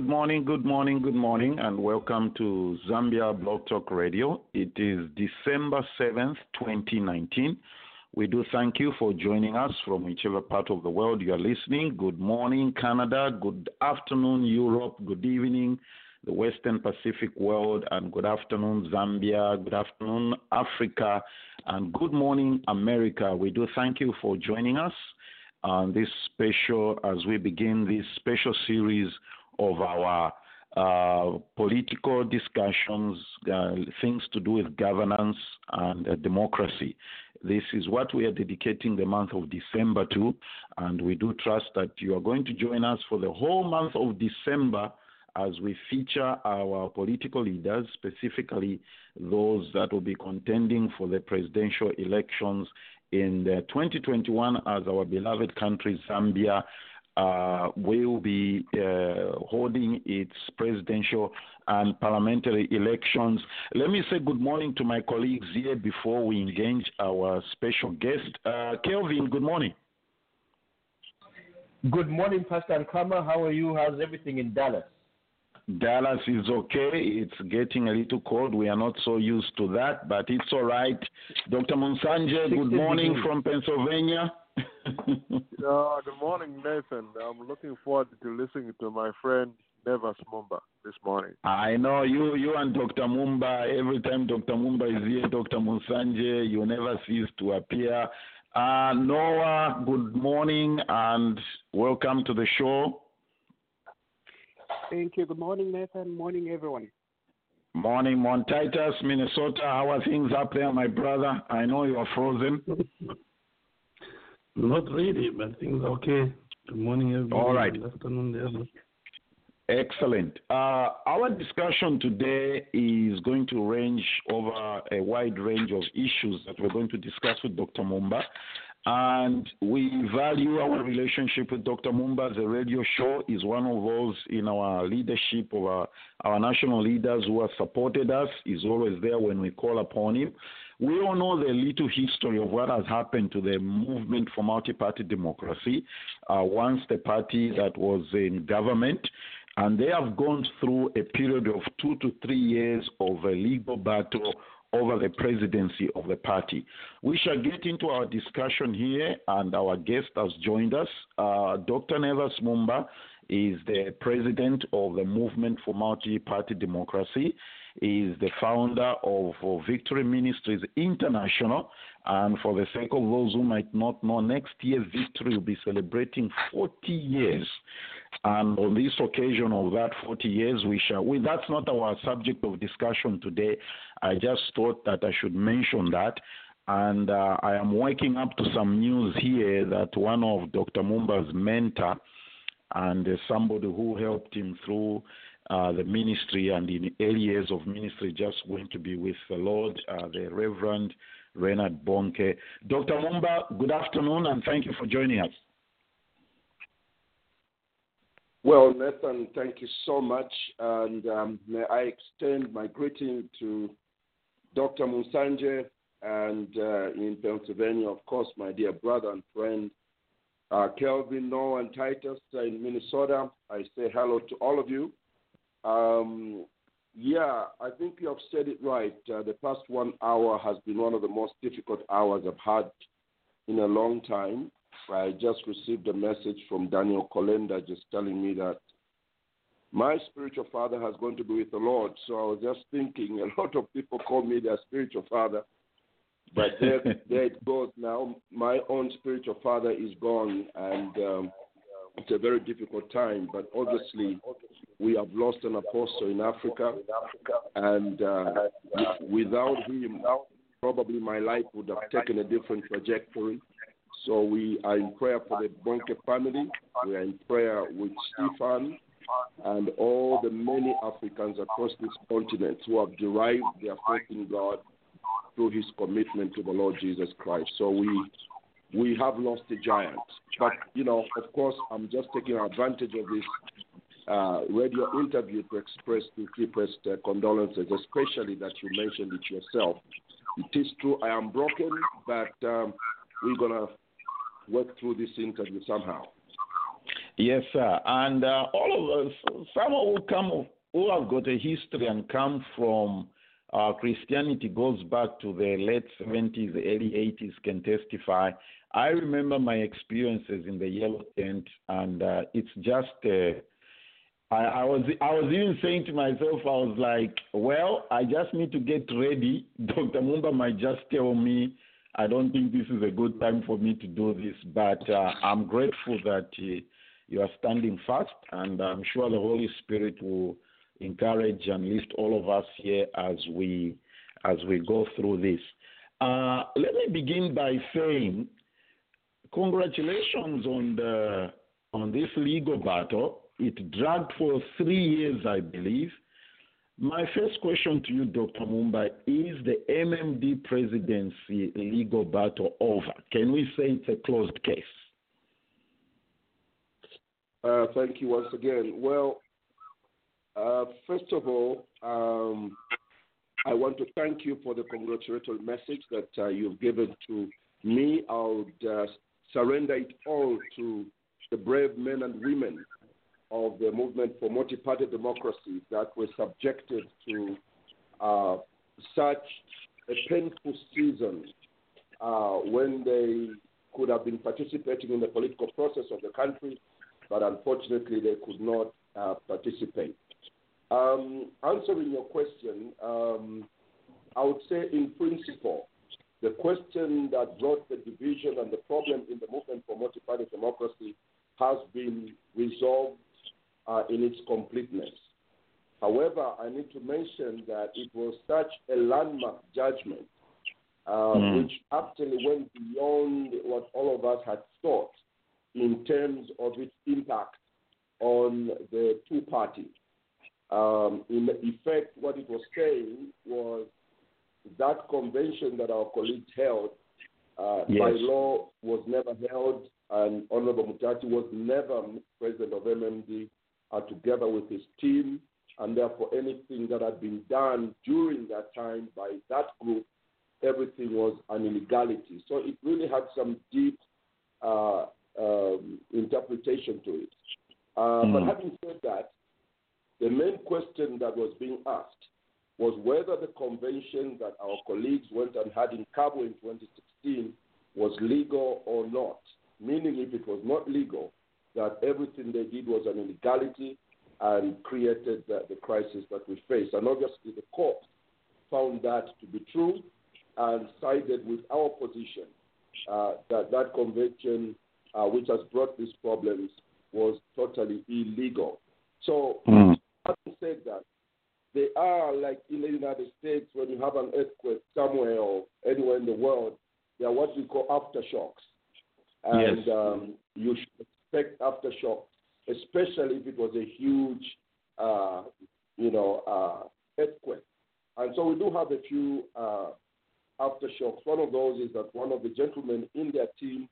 Good morning, good morning, good morning, and welcome to Zambia Blog Talk Radio. It is December 7th, 2019. We do thank you for joining us from whichever part of the world you are listening. Good morning, Canada. Good afternoon, Europe. Good evening, the Western Pacific world. And good afternoon, Zambia. Good afternoon, Africa. And good morning, America. We do thank you for joining us on this special, as we begin this special series of our uh, political discussions, uh, things to do with governance and uh, democracy. This is what we are dedicating the month of December to, and we do trust that you are going to join us for the whole month of December as we feature our political leaders, specifically those that will be contending for the presidential elections in 2021 as our beloved country, Zambia, uh, will be uh, holding its presidential and parliamentary elections. Let me say good morning to my colleagues here before we engage our special guest. Uh, Kelvin, good morning. Good morning, Pastor Nkama. How are you? How's everything in Dallas? Dallas is okay. It's getting a little cold. We are not so used to that, but it's all right. Dr. Monsanje, good morning degrees. from Pennsylvania. uh, good morning, Nathan. I'm looking forward to listening to my friend Nevers Mumba this morning. I know you, you and Dr. Mumba. Every time Dr. Mumba is here, Dr. Monsanje, you never cease to appear. Uh, Noah, good morning and welcome to the show. Thank you. Good morning, Nathan. Morning, everyone. Morning, Montitus, Minnesota. How are things up there, my brother? I know you are frozen. Not really, but things are okay. Good morning, everybody. All right. Good afternoon, everyone. Excellent. Uh, our discussion today is going to range over a wide range of issues that we're going to discuss with Dr. Mumba. And we value our relationship with Dr. Mumba. The radio show is one of those in our leadership of our, our national leaders who have supported us. He's always there when we call upon him. We all know the little history of what has happened to the movement for multi-party democracy uh, once the party that was in government and they have gone through a period of two to three years of a legal battle over the presidency of the party. We shall get into our discussion here, and our guest has joined us. Uh, Dr. Nevers Mumba is the president of the Movement for Multi Party Democracy. Is the founder of Victory Ministries International. And for the sake of those who might not know, next year Victory will be celebrating 40 years. And on this occasion of that 40 years, we shall. We, that's not our subject of discussion today. I just thought that I should mention that. And uh, I am waking up to some news here that one of Dr. Mumba's mentor and uh, somebody who helped him through uh, the ministry and in early years of ministry just going to be with the Lord, uh, the Reverend Reinhard Bonnke. Dr. Mumba, good afternoon and thank you for joining us. Well, Nathan, thank you so much. And um, may I extend my greeting to Dr. Musanje and uh, in Pennsylvania, of course, my dear brother and friend, uh, Kelvin, Noah, and Titus in Minnesota. I say hello to all of you. Um, yeah, I think you have said it right. Uh, the past one hour has been one of the most difficult hours I've had in a long time. I just received a message from Daniel Kolenda just telling me that my spiritual father has gone to be with the Lord. So I was just thinking, a lot of people call me their spiritual father, but there, there it goes now. My own spiritual father is gone, and um, it's a very difficult time. But obviously, we have lost an apostle in Africa, and uh, without him, probably my life would have taken a different trajectory. So we are in prayer for the Bonnke family. We are in prayer with Stephen and all the many Africans across this continent who have derived their faith in God through his commitment to the Lord Jesus Christ. So we we have lost a giant. But you know, of course, I'm just taking advantage of this uh, radio interview to express the deepest uh, condolences, especially that you mentioned it yourself. It is true, I am broken, but um, we're gonna work through this interview somehow. Yes, sir. And uh, all of us, some who come, who have got a history and come from uh, Christianity goes back to the late 70s, early 80s, can testify. I remember my experiences in the yellow tent, and uh, it's just. Uh, I, I was I was even saying to myself, I was like, well, I just need to get ready. Dr. Mumba might just tell me, I don't think this is a good time for me to do this, but uh, I'm grateful that uh, you are standing fast, and I'm sure the Holy Spirit will encourage and lift all of us here as we as we go through this. Uh, let me begin by saying congratulations on the on this legal battle. It dragged for three years, I believe. My first question to you, Dr. Mumba, is the MMD presidency legal battle over? Can we say it's a closed case? Uh, thank you once again. Well, uh, first of all, um, I want to thank you for the congratulatory message that uh, you've given to me. I would uh, surrender it all to the brave men and women of the movement for multi-party democracy that were subjected to uh, such a painful season uh, when they could have been participating in the political process of the country, but unfortunately they could not uh, participate. Um, answering your question, um, I would say in principle, the question that brought the division and the problem in the movement for multi-party democracy has been resolved uh, in its completeness. However, I need to mention that it was such a landmark judgment, uh, mm. which actually went beyond what all of us had thought in terms of its impact on the two parties. Um, in effect, what it was saying was that convention that our colleagues held uh, yes. by law was never held, and Honorable Mutati was never president of MMD uh, together with his team, and therefore anything that had been done during that time by that group, everything was an illegality. So it really had some deep uh, um, interpretation to it. Mm. But having said that, the main question that was being asked was whether the convention that our colleagues went and had in Kabwe in 2016 was legal or not. Meaning, if it was not legal, that everything they did was an illegality and created the, the crisis that we face. And obviously, the court found that to be true and sided with our position uh, that that convention, uh, which has brought these problems, was totally illegal. So, mm. having said that, they are like in the United States when you have an earthquake somewhere or anywhere in the world, they are what we call aftershocks. And yes. um, you should expect aftershock, especially if it was a huge, uh, you know, uh, earthquake. And so we do have a few uh, aftershocks. One of those is that one of the gentlemen in their team,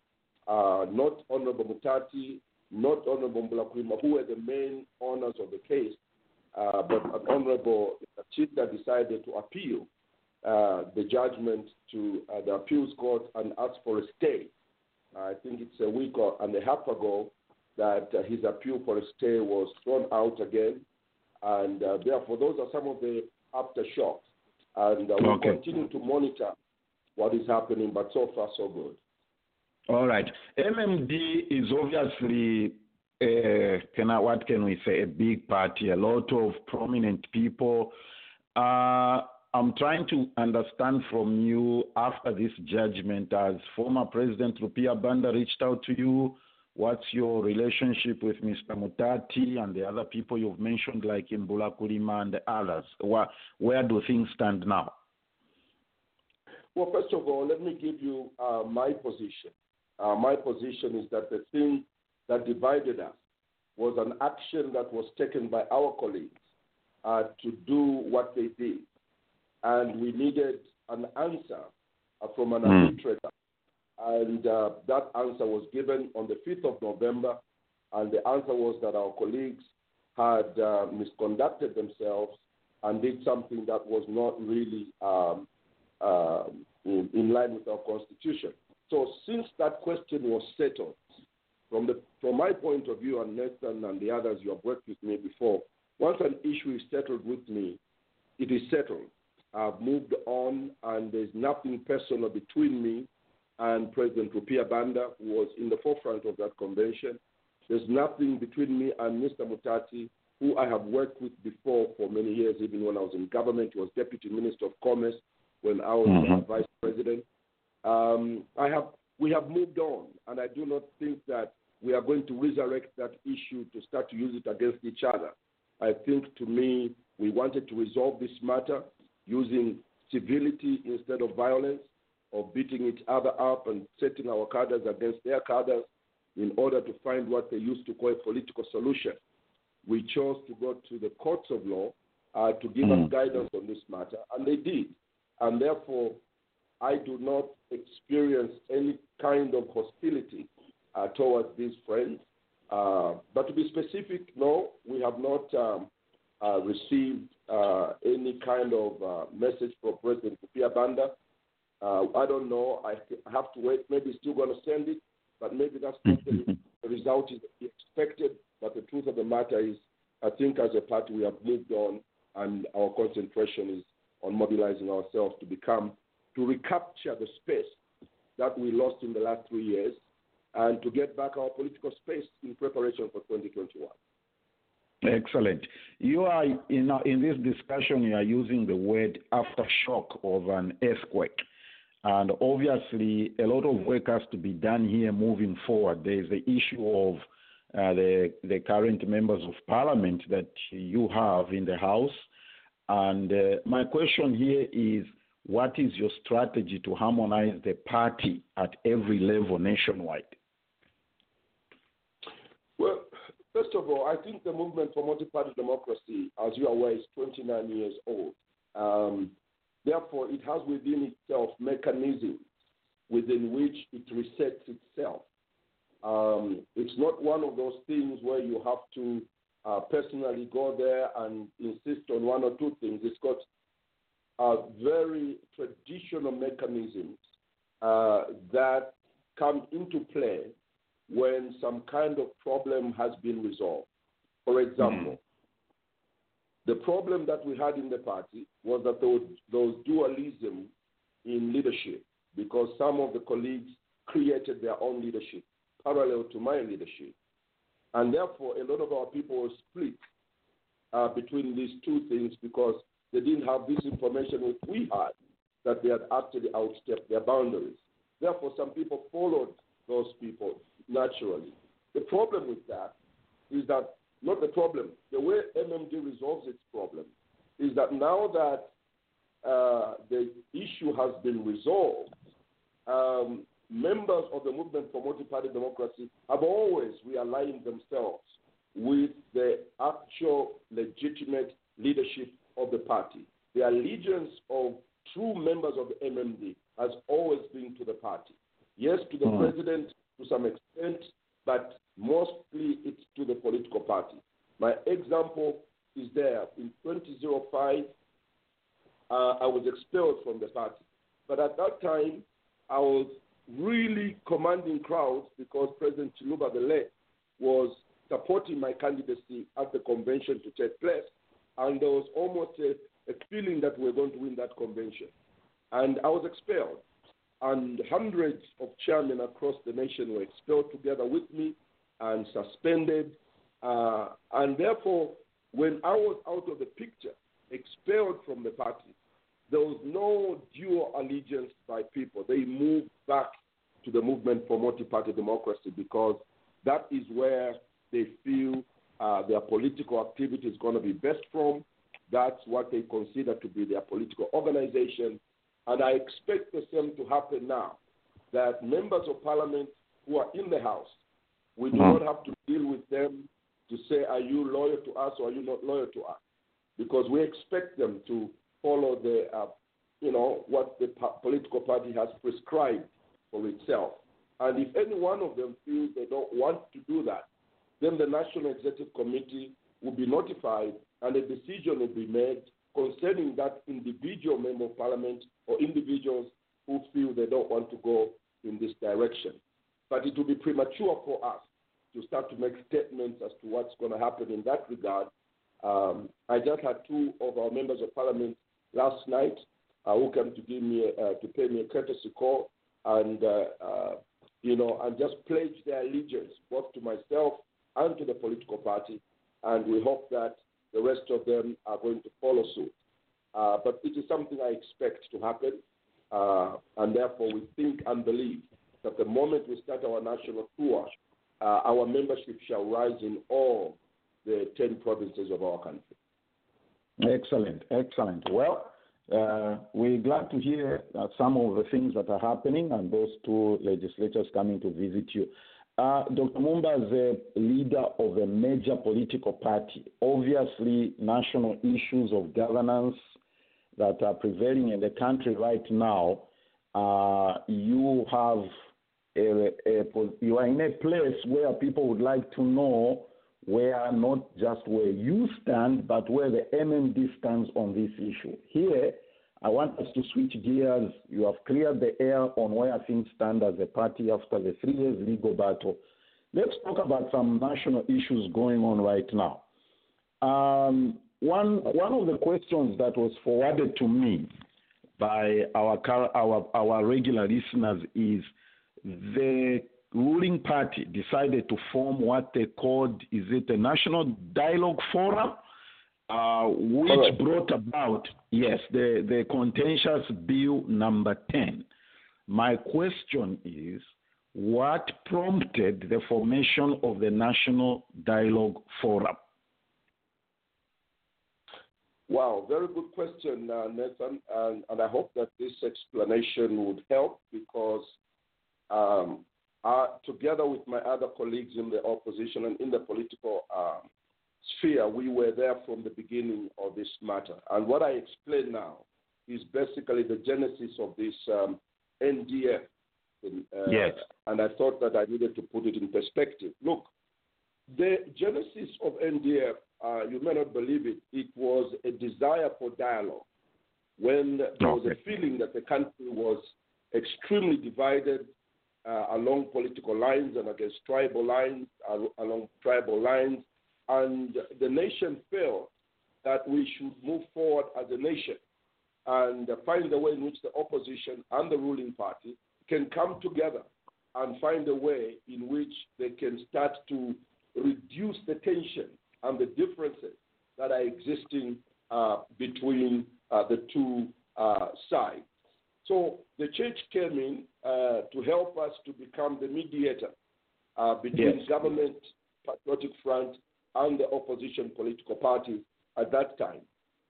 uh, not Honorable Mutati, not Honorable Mbulakwima, who were the main owners of the case, uh, but an Honorable Chita decided to appeal uh, the judgment to uh, the appeals court and ask for a stay. I think it's a week or, and a half ago that uh, his appeal for a stay was thrown out again. And uh, therefore, those are some of the aftershocks. And we'll okay. continue to monitor what is happening, but so far, so good. All right. MMD is obviously uh, can I, what can we say, a big party, a lot of prominent people. Uh, I'm trying to understand from you after this judgment, as former President Rupia Banda reached out to you, what's your relationship with Mr. Mutati and the other people you've mentioned, like Mbula Kulima and the others? Where, where do things stand now? Well, first of all, let me give you uh, my position. Uh, my position is that the thing that divided us was an action that was taken by our colleagues uh, to do what they did. And we needed an answer uh, from an mm. arbitrator. And uh, that answer was given on the 5th of November. And the answer was that our colleagues had uh, misconducted themselves and did something that was not really um, um in, in line with our constitution. So, since that question was settled, from the from my point of view, and Nathan and the others you have worked with me before, once an issue is settled with me, it is settled. I've moved on, and there's nothing personal between me and President Rupia Banda, who was in the forefront of that convention. There's nothing between me and Mr. Mutati, who I have worked with before for many years, even when I was in government. He was Deputy Minister of Commerce when I was Mhm. Vice President. Um, I have, we have moved on, and I do not think that we are going to resurrect that issue to start to use it against each other. I think, to me, we wanted to resolve this matter using civility instead of violence, or beating each other up and setting our cadres against their cadres in order to find what they used to call a political solution. We chose to go to the courts of law uh, to give us Mm. guidance on this matter, and they did. And therefore, I do not experience any kind of hostility uh, towards these friends. Uh, but to be specific, no, we have not um, uh, received uh, any kind of uh, message from President Rupia Banda. Uh, I don't know. I have to wait. Maybe he's still going to send it, but maybe that's not the, the result is expected. But the truth of the matter is, I think as a party we have moved on, and our concentration is on mobilizing ourselves to become, to recapture the space that we lost in the last three years, and to get back our political space in preparation for 2021. Excellent. You are in in this discussion. You are using the word aftershock of an earthquake, and obviously a lot of work has to be done here moving forward. There is the issue of uh, the the current members of parliament that you have in the house, and uh, my question here is. What is your strategy to harmonize the party at every level nationwide? Well, first of all, I think the movement for multi-party democracy, as you are aware, is 29 years old. Um, therefore, it has within itself mechanisms within which it resets itself. Um, it's not one of those things where you have to uh, personally go there and insist on one or two things. It's got uh, very traditional mechanisms uh, that come into play when some kind of problem has been resolved. For example, the problem that we had in the party was that there was, there was dualism in leadership because some of the colleagues created their own leadership parallel to my leadership. And therefore, a lot of our people were split uh, between these two things because they didn't have this information which we had that they had actually outstepped their boundaries. Therefore, some people followed those people naturally. The problem with that is that, not the problem, the way MMD resolves its problem is that now that uh, the issue has been resolved, um, members of the movement for multi-party democracy have always realigned themselves with the actual legitimate leadership of the party. The allegiance of true members of the MMD has always been to the party. Yes, to the Mm. president to some extent, but mostly it's to the political party. My example is there. In 2005, uh, I was expelled from the party. But at that time, I was really commanding crowds because President Chiluba late was supporting my candidacy at the convention to take place. And there was almost a, a feeling that we were going to win that convention. And I was expelled. And hundreds of chairmen across the nation were expelled together with me and suspended. Uh, and therefore, when I was out of the picture, expelled from the party, there was no dual allegiance by people. They moved back to the movement for multi-party democracy because that is where they feel uh, their political activity is going to be best from. That's what they consider to be their political organization. And I expect the same to happen now, that members of parliament who are in the House, we do Mm. not have to deal with them to say, are you loyal to us or are you not loyal to us? Because we expect them to follow the, uh, you know, what the po- political party has prescribed for itself. And if any one of them feels they don't want to do that, then the National Executive Committee will be notified and a decision will be made concerning that individual member of parliament or individuals who feel they don't want to go in this direction. But it will be premature for us to start to make statements as to what's going to happen in that regard. Um, I just had two of our members of parliament last night uh, who came to give me uh, to pay me a courtesy call and uh, uh, you know and just pledge their allegiance both to myself and to the political party, and we hope that the rest of them are going to follow suit. Uh, but it is something I expect to happen, uh, and therefore we think and believe that the moment we start our national tour, uh, our membership shall rise in all the 10 provinces of our country. Excellent, excellent. Well, uh, we're glad to hear uh, some of the things that are happening and those two legislators coming to visit you. Uh, Dr. Mumba is a leader of a major political party. Obviously, national issues of governance that are prevailing in the country right now, uh, you have a, a, you are in a place where people would like to know where not just where you stand, but where the MMD stands on this issue. Here, I want us to switch gears. You have cleared the air on where things stand as a party after the three years legal battle. Let's talk about some national issues going on right now. Um, one, one of the questions that was forwarded to me by our, our, our regular listeners is the ruling party decided to form what they called, is it a National Dialogue Forum? Uh, which Correct. brought about, yes, the, the contentious bill number 10. My question is what prompted the formation of the National Dialogue Forum? Wow, very good question, uh, Nathan. And, and, I hope that this explanation would help because, um, uh, together with my other colleagues in the opposition and in the political uh, sphere, we were there from the beginning of this matter. And what I explain now is basically the genesis of this um, NDF. Uh, yes. And I thought that I needed to put it in perspective. Look, the genesis of NDF, uh, you may not believe it, it was a desire for dialogue. When there was a feeling that the country was extremely divided uh, along political lines and against tribal lines, along tribal lines, and the nation felt that we should move forward as a nation and find a way in which the opposition and the ruling party can come together and find a way in which they can start to reduce the tension and the differences that are existing uh, between uh, the two uh, sides. So the church came in uh, to help us to become the mediator uh, between yes. government, patriotic front, and the opposition political parties at that time.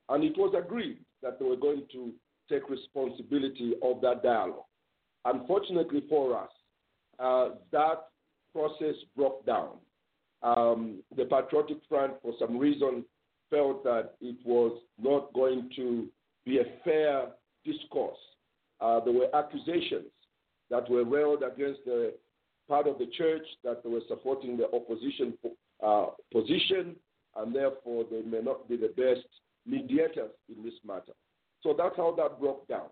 And it was agreed that they were going to take responsibility of that dialogue. Unfortunately for us, uh, that process broke down. Um, the Patriotic Front, for some reason, felt that it was not going to be a fair discourse. Uh, there were accusations that were railed against the part of the church that were supporting the opposition uh, position, and therefore they may not be the best mediators in this matter. So that's how that broke down.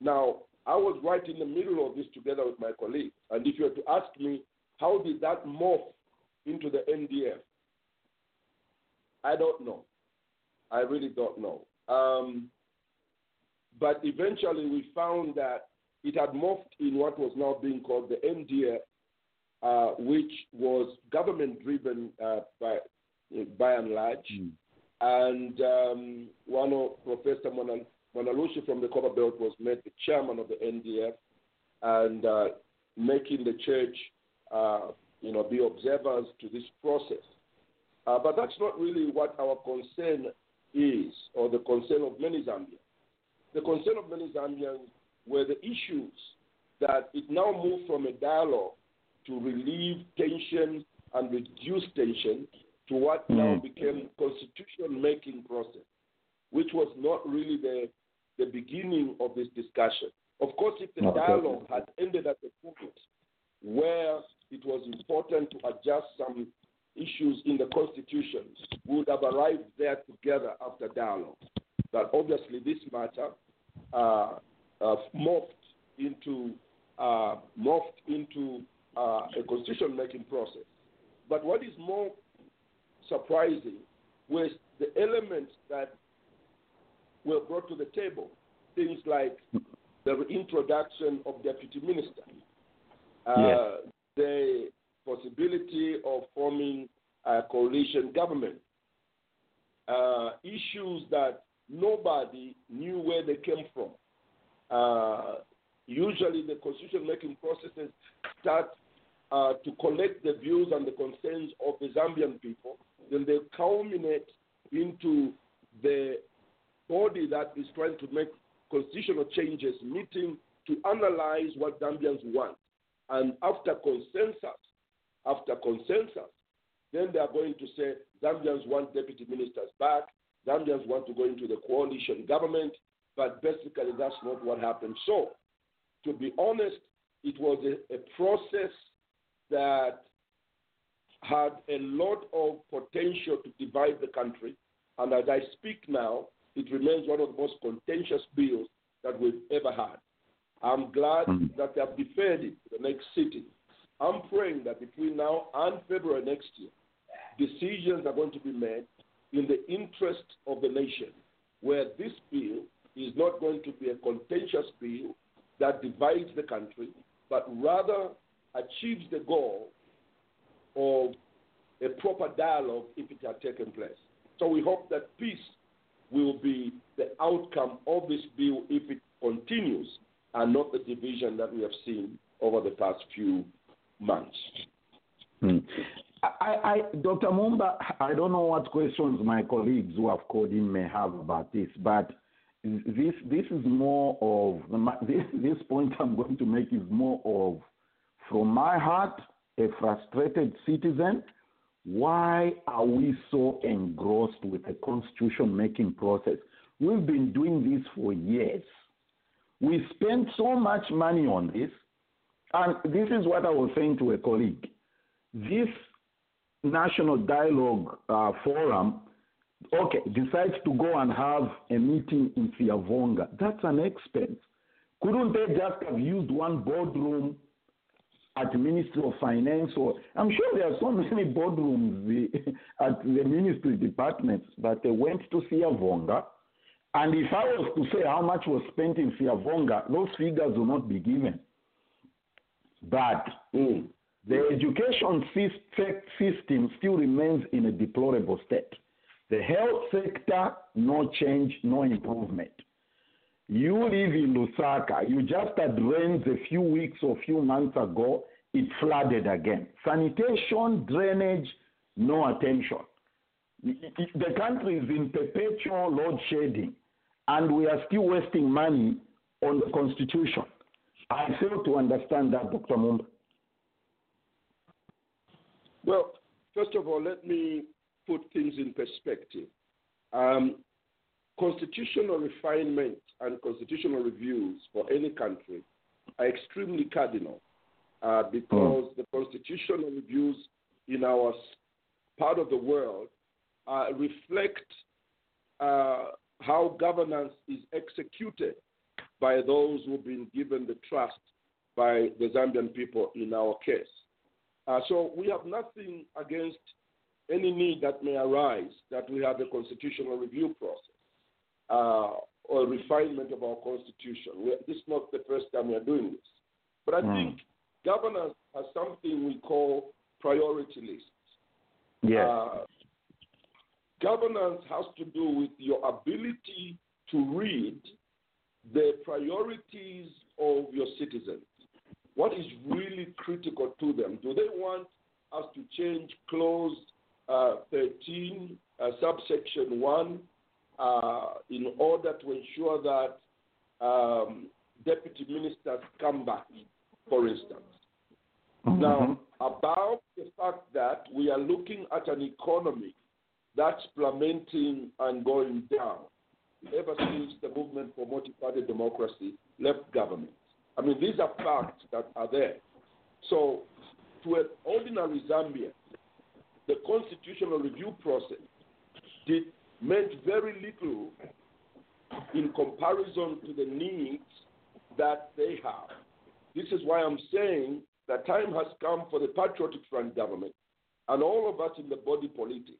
Now, I was right in the middle of this together with my colleague, and if you were to ask me, how did that morph into the NDF? I don't know. I really don't know. Um, but eventually we found that it had morphed in what was now being called the NDF, uh, which was government driven uh, by, by and large. Mm. And um, one of Professor Mwanalushi from the Copper Belt was made the chairman of the NDF and uh, making the church, uh, you know, be observers to this process. Uh, but that's not really what our concern is, or the concern of many Zambians. The concern of many Zambians were the issues that it now moved from a dialogue to relieve tension and reduce tension to what mm. now became constitution making process, which was not really the, the beginning of this discussion. Of course, if the okay. dialogue had ended at the point where it was important to adjust some issues in the constitution, we would have arrived there together after dialogue. But obviously, this matter uh, uh, morphed into uh, morphed into uh, a constitution making process. but what is more surprising was the elements that were brought to the table. Things like the introduction of deputy minister, uh, Yes. the possibility of forming a coalition government, uh, issues that nobody knew where they came from. Uh, usually, the constitution making processes start uh, to collect the views and the concerns of the Zambian people, then they culminate into the body that is trying to make constitutional changes, meeting to analyze what Zambians want. And after consensus, after consensus, then they are going to say Zambians want deputy ministers back, Zambians want to go into the coalition government, but basically that's not what happened. So, to be honest, it was a, a process that had a lot of potential to divide the country. And as I speak now, it remains one of the most contentious bills that we've ever had. I'm glad Mhm. that they have deferred it to the next sitting. I'm praying that between now and February next year, decisions are going to be made in the interest of the nation, where this bill is not going to be a contentious bill that divides the country, but rather achieves the goal of a proper dialogue if it had taken place. So we hope that peace will be the outcome of this bill if it continues and not the division that we have seen over the past few months. Hmm. I, I, Dr. Mumba, I don't know what questions my colleagues who have called in may have about this, but this this is more of this, this point I'm going to make is more of from my heart, a frustrated citizen. Why are we so engrossed with the constitution making process? We've been doing this for years. We spend so much money on this, and this is what I was saying to a colleague. This National Dialogue uh, Forum, okay, decides to go and have a meeting in Siavonga. That's an expense. Couldn't they just have used one boardroom at Ministry of Finance? Or I'm sure there are so many boardrooms at the ministry departments, but they went to Siavonga. And if I was to say how much was spent in Siavonga, those figures will not be given. But Mm. the education system still remains in a deplorable state. The health sector, no change, no improvement. You live in Lusaka. You just had rains a few weeks or few months ago. It flooded again. Sanitation, drainage, no attention. The country is in perpetual load shedding, and we are still wasting money on the constitution. I fail to understand that, Dr. Mumba. Well, first of all, let me put things in perspective. Um, constitutional refinement and constitutional reviews for any country are extremely cardinal uh, because the constitutional reviews in our part of the world uh, reflect uh, how governance is executed by those who've been given the trust by the Zambian people in our case. Uh, so we have nothing against any need that may arise that we have a constitutional review process uh, or refinement of our constitution. We, this is not the first time we are doing this. But I Mm. think governance has something we call priority lists. Yes. Uh, governance has to do with your ability to read the priorities of your citizens. What is really critical to them? Do they want us to change clause uh, 13, uh, subsection 1, uh, in order to ensure that um, deputy ministers come back, for instance? Now, about the fact that we are looking at an economy that's plummeting and going down ever since the movement for multi-party democracy left government. I mean, these are facts that are there. So, to an ordinary Zambian, the constitutional review process did meant very little in comparison to the needs that they have. This is why I'm saying that time has come for the Patriotic Front government and all of us in the body politic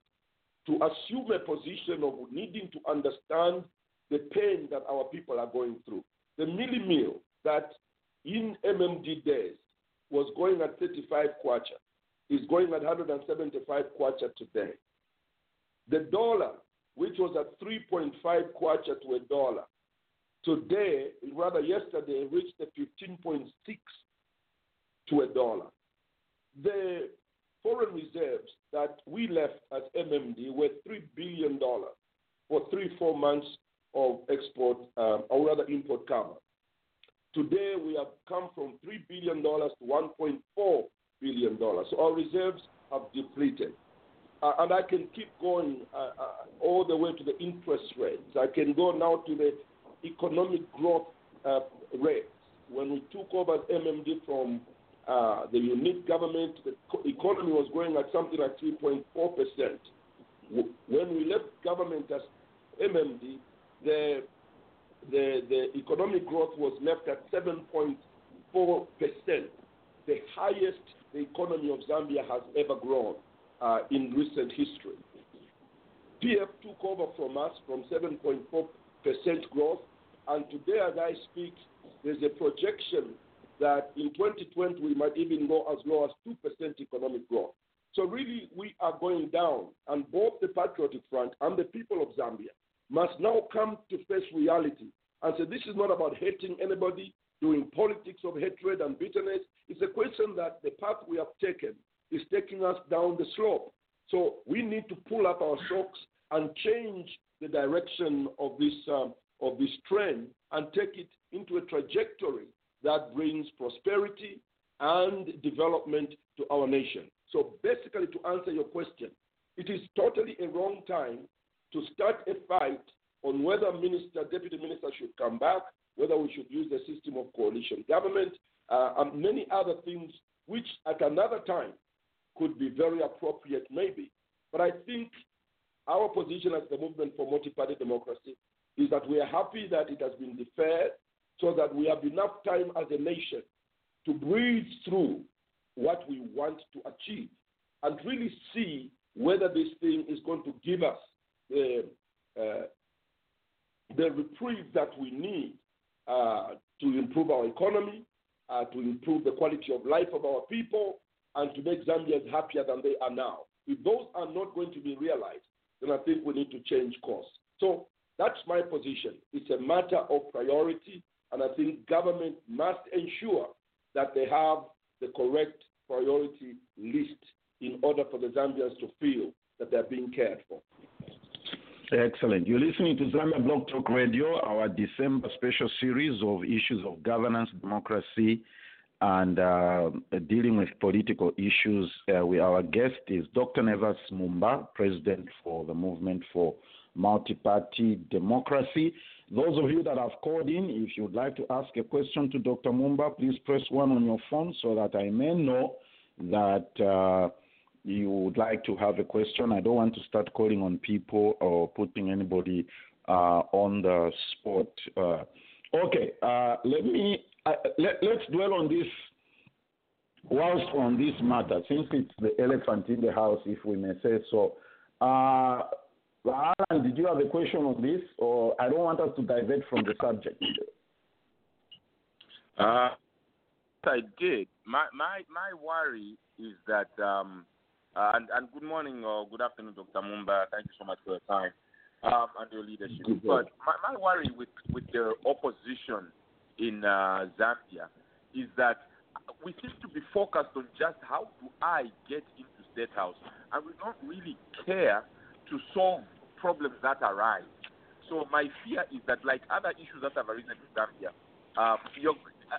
to assume a position of needing to understand the pain that our people are going through. The milli that in MMD days was going at 35 kwacha is going at 175 kwacha today. The dollar, which was at 3.5 kwacha to a dollar, today, rather yesterday, reached the 15.6 to a dollar. The foreign reserves that we left as MMD were $3 billion for three, four months of export, um, or rather import cover. Today, we have come from $3 billion to $1.4 billion. So our reserves have depleted. Uh, and I can keep going uh, uh, all the way to the interest rates. I can go now to the economic growth uh, rates. When we took over MMD from uh, the UNIP government, the economy was growing at something like 3.4%. When we left government as MMD, the, the, the economic growth was left at 7.4%, the highest the economy of Zambia has ever grown uh, in recent history. PF took over from us from 7.4% growth, and today, as I speak, there's a projection that in 2020 we might even go as low as 2% economic growth. So, really, we are going down, and both the Patriotic Front and the people of Zambia must now come to face reality and say this is not about hating anybody, doing politics of hatred and bitterness. It's a question that the path we have taken is taking us down the slope. So, we need to pull up our socks and change the direction of this, um, of this trend and take it into a trajectory that brings prosperity and development to our nation. So, basically, to answer your question, it is totally a wrong time to start a fight on whether minister, deputy minister should come back, whether we should use the system of coalition government, uh, and many other things which at another time could be very appropriate, maybe. But I think our position as the movement for multi-party democracy is that we are happy that it has been deferred so that we have enough time as a nation to breathe through what we want to achieve and really see whether this thing is going to give us the, uh, the reprieve that we need uh, to improve our economy, uh, to improve the quality of life of our people, and to make Zambians happier than they are now. If those are not going to be realized, then I think we need to change course. So that's my position. It's a matter of priority and I think government must ensure that they have the correct priority list in order for the Zambians to feel that they're being cared for. Excellent. You're listening to Zambia Blog Talk Radio, our December special series of issues of governance, democracy, and uh, dealing with political issues. Uh, we, our guest is Dr. Nevers Mumba, President for the Movement for Multi-Party Democracy. Those of you that have called in, if you'd like to ask a question to Dr. Mumba, please press one on your phone so that I may know that uh, you would like to have a question. I don't want to start calling on people or putting anybody uh, on the spot. Uh, okay, uh, let me let, let's dwell on this whilst on this matter, since it's the elephant in the house, if we may say so. Uh, Alan, did you have a question on this, or I don't want us to divert from the subject? Uh, I did. My my my worry is that, um, uh, and, and good morning or good afternoon, Dr. Mumba. Thank you so much for your time um, and your leadership. But my, my worry with with the opposition in uh, Zambia is that we seem to be focused on just how do I get into state house, and we don't really care to solve problems that arise. So my fear is that, like other issues that have arisen in Zambia, um,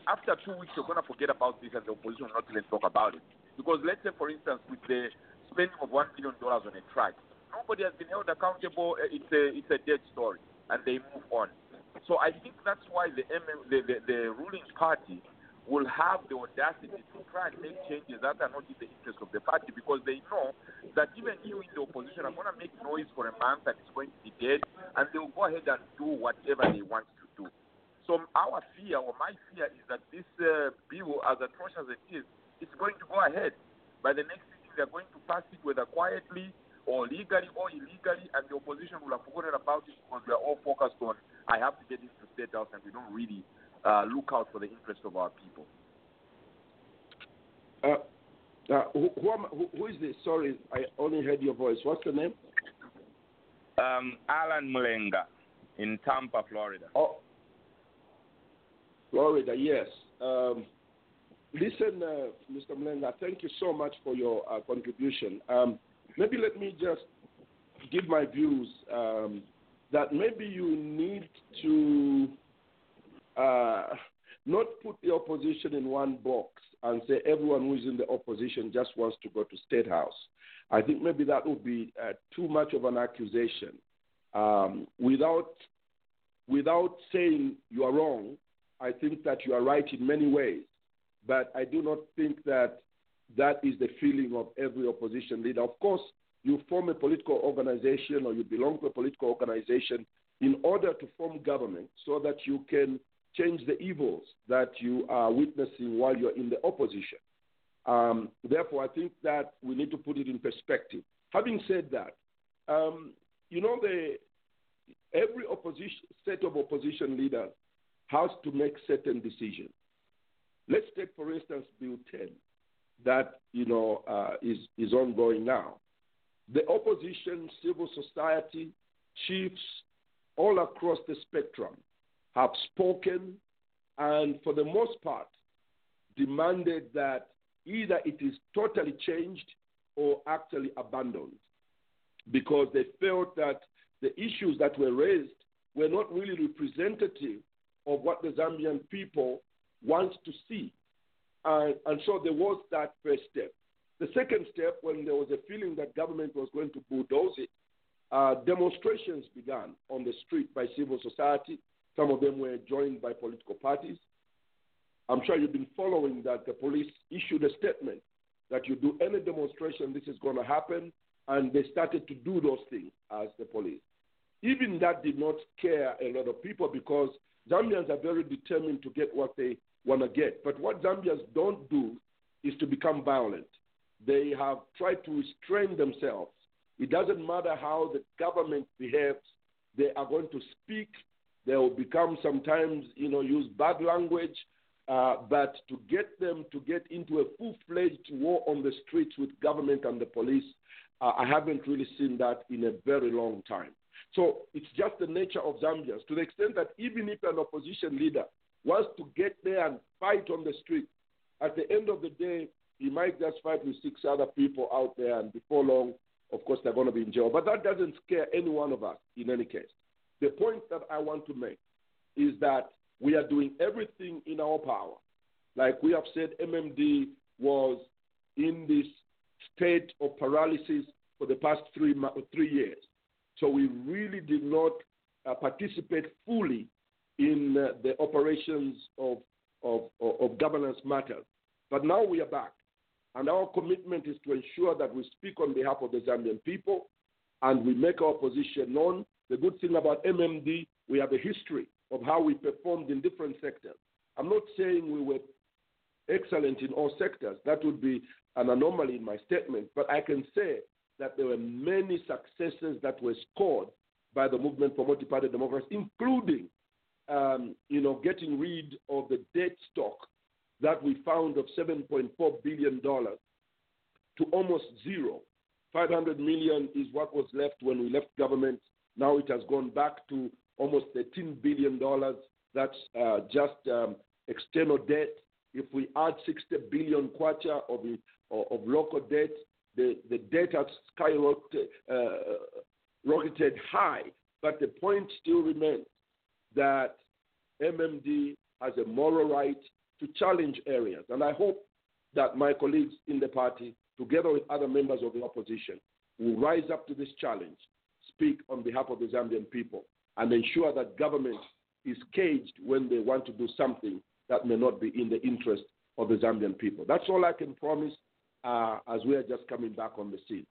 after two weeks you're going to forget about this, and the opposition will not even talk about it. Because let's say, for instance, with the spending of one billion dollars on a track, nobody has been held accountable. Uh, it's a it's a dead story, and they move on. So I think that's why the MM, the, the, the ruling party will have the audacity to try and make changes that are not in the interest of the party because they know that even you in the opposition are going to make noise for a month and it's going to be dead, and they will go ahead and do whatever they want to do. So our fear, or my fear, is that this uh, bill, as atrocious as it is, it's going to go ahead. By the next sitting, they are going to pass it whether quietly or legally or illegally, and the opposition will have forgotten about it because we are all focused on I have to get into the state house, and we don't really uh, look out for the interest of our people. Uh, uh, who, who, am, who, who is this? Sorry, I only heard your voice. What's the name? Um, Alan Mulenga in Tampa, Florida. Oh, Florida, yes. Um, listen, uh, Mr. Mulenga, thank you so much for your uh, contribution. Um, maybe let me just give my views um, that maybe you need to uh, not put the opposition in one box and say everyone who is in the opposition just wants to go to state house. I think maybe that would be uh, too much of an accusation. Um, without without saying you are wrong, I think that you are right in many ways, but I do not think that that is the feeling of every opposition leader. Of course, you form a political organization or you belong to a political organization in order to form government so that you can change the evils that you are witnessing while you're in the opposition. Um, therefore, I think that we need to put it in perspective. Having said that, um, you know, the, every opposition set of opposition leaders has to make certain decisions. Let's take, for instance, Bill 10 that you know uh, is is ongoing now. The opposition, civil society, chiefs, all across the spectrum, have spoken, and for the most part, demanded that either it is totally changed or actually abandoned, because they felt that the issues that were raised were not really representative of what the Zambian people want to see. Uh, and so there was that first step. The second step, when there was a feeling that government was going to bulldoze it, uh, demonstrations began on the street by civil society. Some of them were joined by political parties. I'm sure you've been following that the police issued a statement that you do any demonstration, this is going to happen, and they started to do those things as the police. Even that did not scare a lot of people because Zambians are very determined to get what they want to get. But what Zambians don't do is to become violent. They have tried to restrain themselves. It doesn't matter how the government behaves, they are going to speak. They will become sometimes, you know, use bad language. Uh, but to get them to get into a full-fledged war on the streets with government and the police, uh, I haven't really seen that in a very long time. So it's just the nature of Zambians to the extent that even if an opposition leader wants to get there and fight on the street, at the end of the day, he might just fight with six other people out there, and before long, of course, they're going to be in jail. But that doesn't scare any one of us in any case. The point that I want to make is that we are doing everything in our power. Like we have said, MMD was in this state of paralysis for the past three, three years. So we really did not uh, participate fully in the operations of, of, of governance matters. But now we are back. And our commitment is to ensure that we speak on behalf of the Zambian people and we make our position known. The good thing about MMD, we have a history of how we performed in different sectors. I'm not saying we were excellent in all sectors. That would be an anomaly in my statement. But I can say that there were many successes that were scored by the movement for multi-party democracy, including, um, you know, getting rid of the debt stock that we found of 7.4 billion dollars to almost zero. 500 million is what was left when we left government. Now it has gone back to almost 13 billion dollars. That's uh, just um, external debt. If we add 60 billion kwacha of, of local debt, the, the debt has skyrocketed uh, rocketed high. But the point still remains that MMD has a moral right to challenge areas. And I hope that my colleagues in the party, together with other members of the opposition, will rise up to this challenge, speak on behalf of the Zambian people, and ensure that government is caged when they want to do something that may not be in the interest of the Zambian people. That's all I can promise uh, as we are just coming back on the scene.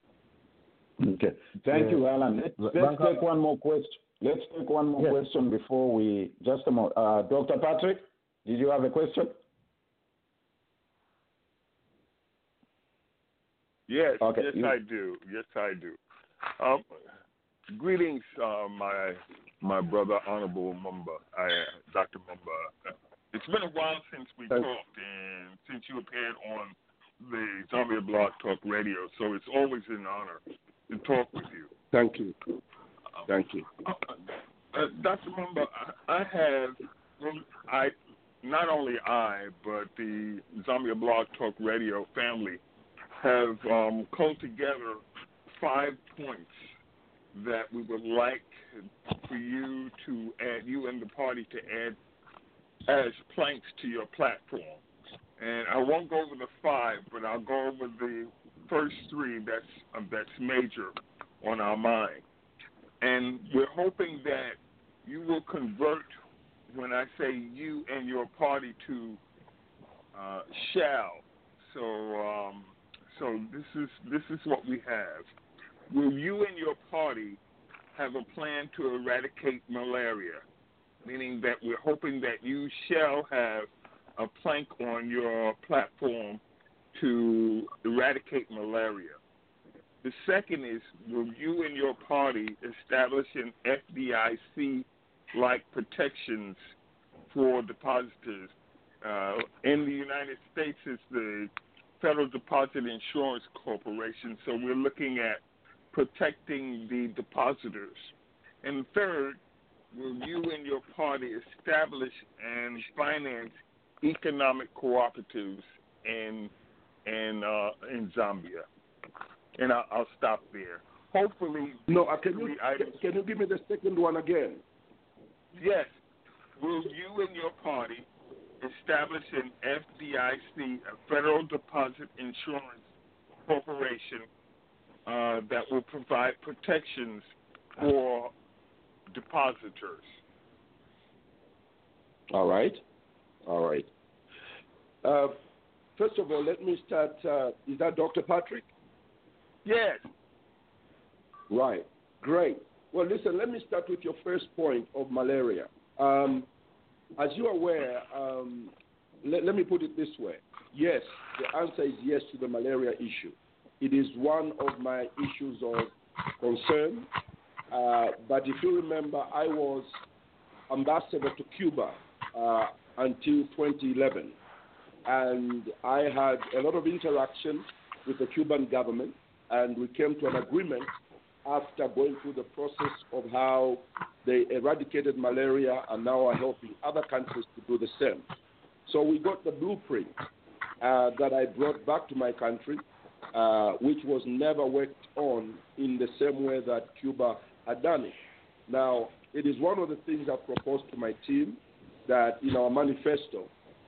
Okay. Thank you, Alan. Let's, let's take one more question. Let's take one more yes. question before we just a moment. Uh, Dr. Patrick, did you have a question? Yes, Okay, yes, you- I do. Yes, I do. Um, greetings, uh, my my brother, Honorable Mumba, I, Dr. Mumba. It's been a while since we Thank- talked, and since you appeared on the Zambia Blog Talk Radio, so it's always an honor to talk with you. Thank you. Thank you. Uh, uh, Dr. Mumba, I I have, I, not only I, but the Zambia Blog Talk Radio family have um, come together five points that we would like for you to add, you and the party to add as planks to your platform. And I won't go over the five, but I'll go over the first three that's um, that's major on our mind. And we're hoping that you will convert when I say you and your party to uh, shall. So um, so this is this is what we have. Will you and your party have a plan to eradicate malaria? Meaning that we're hoping that you shall have a plank on your platform to eradicate malaria. The second is will you and your party establish an FDIC like protections for depositors? Uh, in the United States, it's the Federal Deposit Insurance Corporation, so we're looking at protecting the depositors. And third, will you and your party establish and finance economic cooperatives in in uh, in Zambia? And I'll, I'll stop there. Hopefully, No, uh, can you items. can you give me the second one again? Yes. Will you and your party establish an FDIC, a Federal Deposit Insurance Corporation, uh, that will provide protections for depositors? All right. All right. Uh, first of all, let me start. Uh, is that Dr. Patrick? Yes. Right. Great. Well, listen, let me start with your first point of malaria. Um, as you're aware, um, let, let me put it this way. Yes, the answer is yes to the malaria issue. It is one of my issues of concern. Uh, but if you remember, I was ambassador to Cuba uh, until 2011. And I had a lot of interaction with the Cuban government, and we came to an agreement after going through the process of how they eradicated malaria and now are helping other countries to do the same. So we got the blueprint uh, that I brought back to my country, uh, which was never worked on in the same way that Cuba had done it. Now, it is one of the things I proposed to my team that in our manifesto,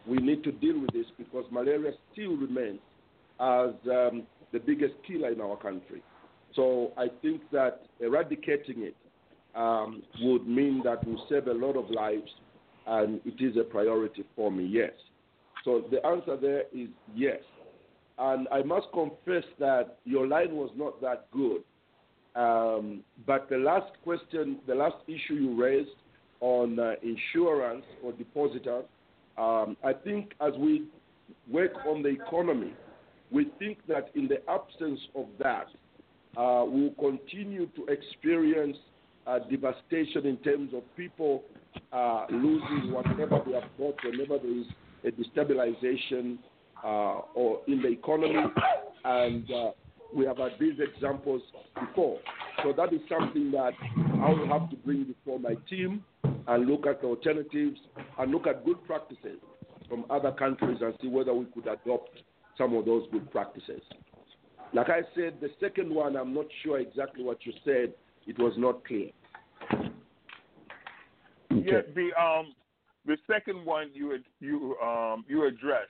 we need to deal with this because malaria still remains as um, the biggest killer in our country. So I think that eradicating it um, would mean that we save a lot of lives, and it is a priority for me, yes. So the answer there is yes. And I must confess that your line was not that good. Um, but the last question, the last issue you raised on uh, insurance for depositors, um, I think as we work on the economy, we think that in the absence of that, uh, we'll continue to experience uh, devastation in terms of people uh, losing whatever they have bought whenever there is a destabilization uh, or in the economy, and uh, we have had these examples before. So that is something that I will have to bring before my team and look at alternatives and look at good practices from other countries and see whether we could adopt some of those good practices. Like I said, the second one, I'm not sure exactly what you said. It was not clear. Yeah, the um the second one you you um you addressed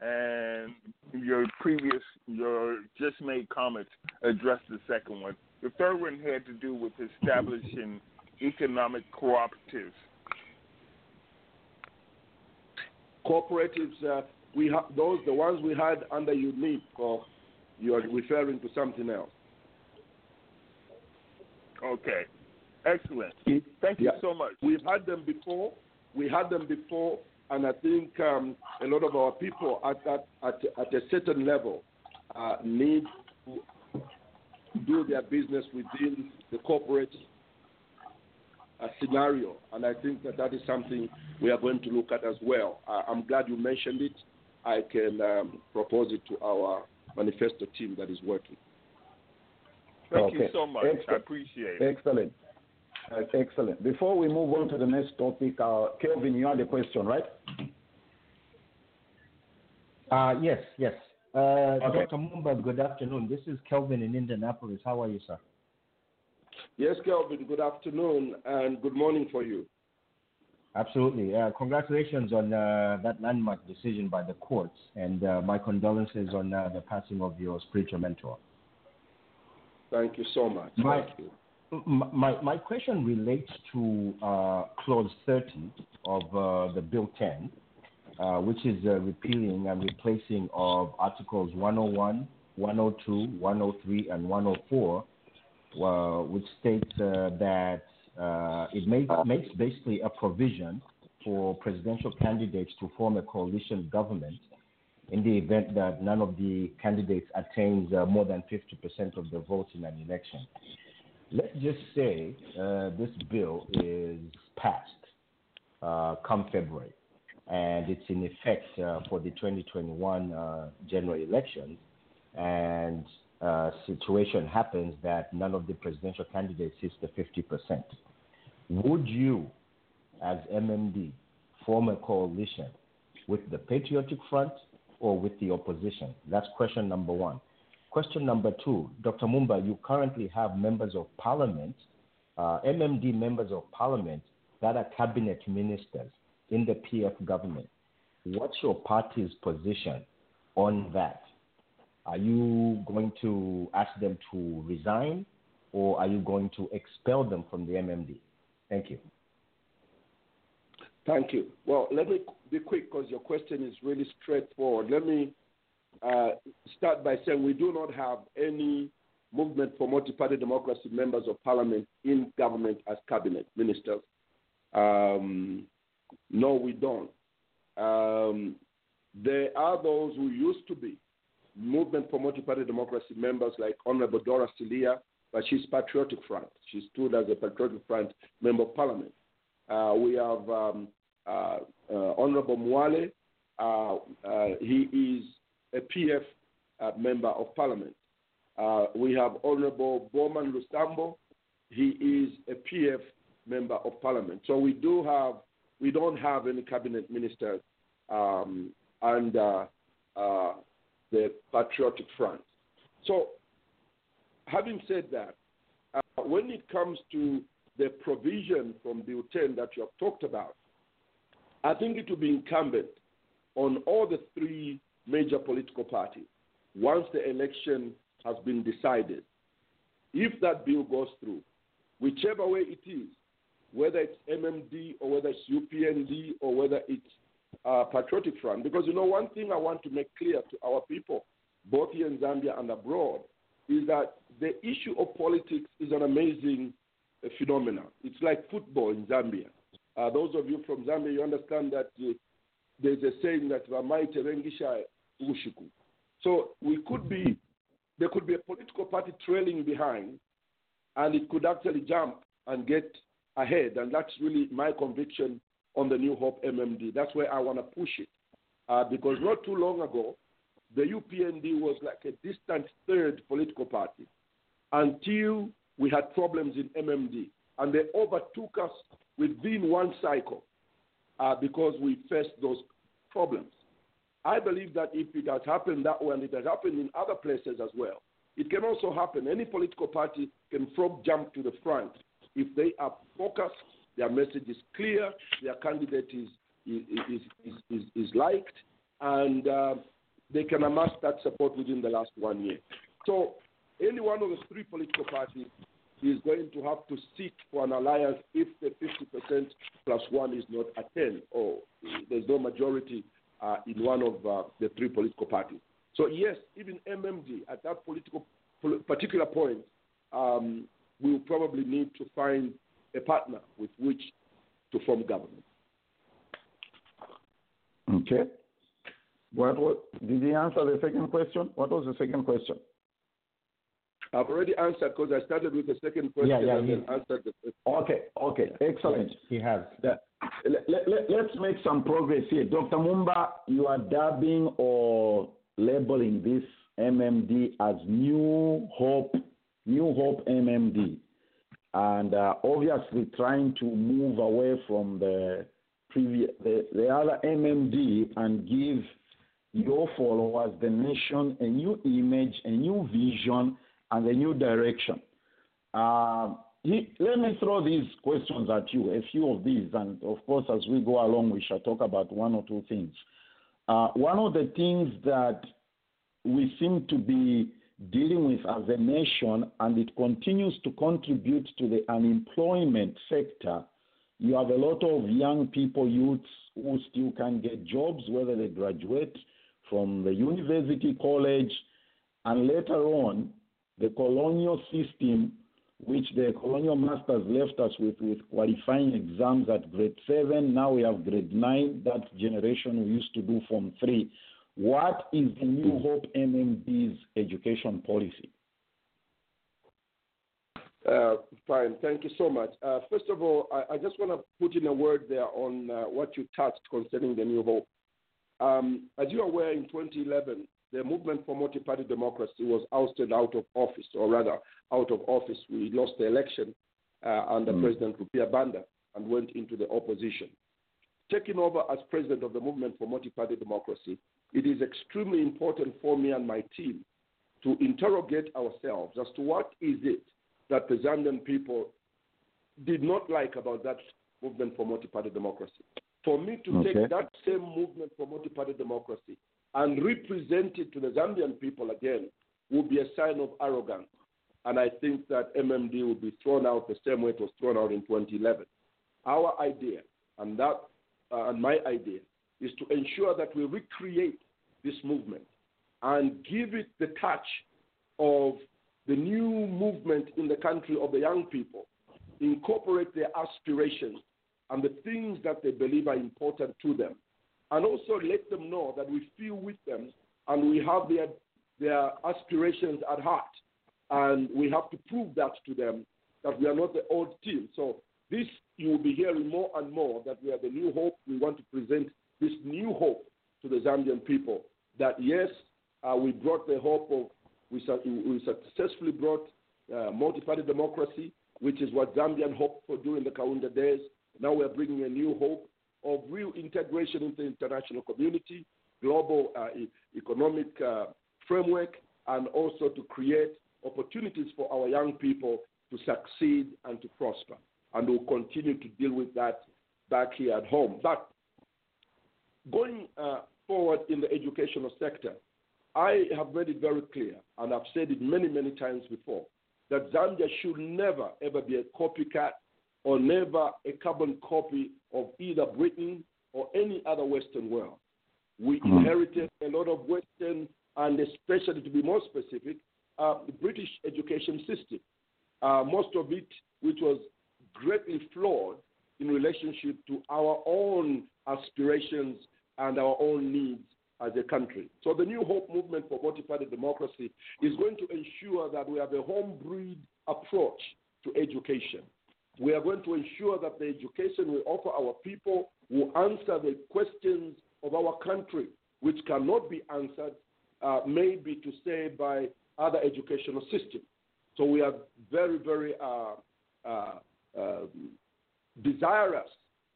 and your previous your just made comments addressed the second one. The third one had to do with establishing economic cooperatives. Cooperatives, uh, we ha- those the ones we had under UNIP, or you are referring to something else. Okay. Excellent. Thank you Yeah. so much. We've had them before. We had them before, and I think um, a lot of our people at that at, at a certain level uh, need to do their business within the corporate uh, scenario. And I think that that is something we are going to look at as well. I, am glad you mentioned it. I can um, propose it to our manifesto team that is working. Thank okay. you so much. Excellent. I appreciate it. Excellent. Uh, excellent. Before we move on to the next topic, uh, Kelvin, you had a question, right? Uh, yes, yes. Uh, Okay. Dr. Mumba, good afternoon. This is Kelvin in Indianapolis. How are you, sir? Yes, Kelvin, good afternoon and good morning for you. Absolutely. Uh, congratulations on uh, that landmark decision by the courts, and uh, my condolences on uh, the passing of your spiritual mentor. Thank you so much. My- Thank you. My, my question relates to uh, Clause 30 of uh, the Bill 10, uh, which is repealing and replacing of Articles 101, 102, 103, and 104, uh, which states uh, that uh, it makes, makes basically a provision for presidential candidates to form a coalition government in the event that none of the candidates attains uh, more than 50% of the votes in an election. Let's just say uh, this bill is passed uh, come February, and it's in effect uh, for the 2021 uh, general elections, and uh, situation happens that none of the presidential candidates hits the 50%. Would you, as MMD, form a coalition with the Patriotic Front or with the opposition? That's question number one. Question number two, Dr. Mumba, you currently have members of parliament, uh, MMD members of parliament that are cabinet ministers in the PF government. What's your party's position on that? Are you going to ask them to resign or are you going to expel them from the MMD? Thank you. Thank you. Well, let me be quick because your question is really straightforward. Let me uh, start by saying we do not have any movement for multi-party democracy members of parliament in government as cabinet ministers. Um, no, we don't. Um, there are those who used to be movement for multi-party democracy members like Honorable Dora Siliya, but she's Patriotic Front. She stood as a Patriotic Front member of parliament. Uh, we have um, uh, uh, Honorable Mwale. Uh, uh, he is a PF member of parliament. We have Honorable Bowman Lusambo. He is a PF member of parliament. So we do have, we don't have any cabinet ministers um, under uh, the Patriotic Front. So, having said that, uh, when it comes to the provision from Bill 10 that you have talked about, I think it will be incumbent on all the three major political parties once the election has been decided. If that bill goes through, whichever way it is, whether it's MMD or whether it's UPND or whether it's uh, Patriotic Front, because you know one thing I want to make clear to our people, both here in Zambia and abroad, is that the issue of politics is an amazing uh, phenomenon. It's like football in Zambia. Uh, those of you from Zambia, you understand that uh, there's a saying that Vamaite Rengisha Ushiku. So we could be, there could be a political party trailing behind, and it could actually jump and get ahead. And that's really my conviction on the New Hope MMD. That's where I want to push it. Uh, because not too long ago, the UPND was like a distant third political party until we had problems in MMD. And they overtook us within one cycle uh, because we faced those problems. I believe that if it has happened that way and it has happened in other places as well, it can also happen. Any political party can frog jump to the front if they are focused, their message is clear, their candidate is is is is, is, liked, and uh, they can amass that support within the last one year. So any one of the three political parties is going to have to seek for an alliance if the 50% plus one is not attained or there's no majority uh, in one of uh, the three political parties. So yes, even MMD at that political particular point, um, will probably need to find a partner with which to form government. Okay. What, what did he answer the second question? What was the second question? I've already answered because I started with the second question Yeah, yeah, and he- then answered the first. Okay, okay, excellent. He has. That- let, let, let's make some progress here. Dr. Mumba, you are dubbing or labeling this MMD as New Hope, New Hope MMD, and uh, obviously trying to move away from the previous, the, the other MMD and give your followers, the nation, a new image, a new vision, and a new direction. Uh, he, let me throw these questions at you, a few of these, and of course, as we go along, we shall talk about one or two things. Uh, one of the things that we seem to be dealing with as a nation, and it continues to contribute to the unemployment sector. You have a lot of young people, youths, who still can't get jobs, whether they graduate from the university, college, and later on, the colonial system, which the colonial masters left us with, with qualifying exams at grade seven. Now we have grade nine. That generation we used to do from three. What is the New Hope MMD's education policy? Uh, fine, thank you so much. Uh, first of all, I, I just want to put in a word there on uh, what you touched concerning the New Hope. Um, as you are aware, in 2011, the movement for multi-party democracy was ousted out of office, or rather, out of office. We lost the election uh, under Mm. President Rupia Banda and went into the opposition. Taking over as president of the movement for multi-party democracy, it is extremely important for me and my team to interrogate ourselves as to what is it that the Zambian people did not like about that movement for multi-party democracy. For me to Okay. take that same movement for multi-party democracy and represent it to the Zambian people again would be a sign of arrogance. And I think that MMD will be thrown out the same way it was thrown out in 2011. Our idea, and that, uh, and my idea, is to ensure that we recreate this movement and give it the touch of the new movement in the country of the young people, incorporate their aspirations and the things that they believe are important to them, and also let them know that we feel with them and we have their, their aspirations at heart. And we have to prove that to them that we are not the old team. So this you will be hearing more and more that we are the new hope. We want to present this new hope to the Zambian people. That yes, uh, we brought the hope of we, we successfully brought uh, multi-party democracy, which is what Zambian hoped for during the Kaunda days. Now we are bringing a new hope of real integration into the international community, global uh, e- economic uh, framework, and also to create opportunities for our young people to succeed and to prosper. And we'll continue to deal with that back here at home. But going uh, forward in the educational sector, I have made it very clear, and I've said it many, many times before, that Zambia should never, ever be a copycat or never a carbon copy of either Britain or any other Western world. We Mhm. inherited a lot of Western, and especially to be more specific, uh, the British education system. Uh, most of it, which was greatly flawed in relationship to our own aspirations and our own needs as a country. So the New Hope movement for multi-party democracy is going to ensure that we have a home-breed approach to education. We are going to ensure that the education we offer our people will answer the questions of our country, which cannot be answered uh, maybe to say by other educational systems. So we are very, very uh, uh, um, desirous,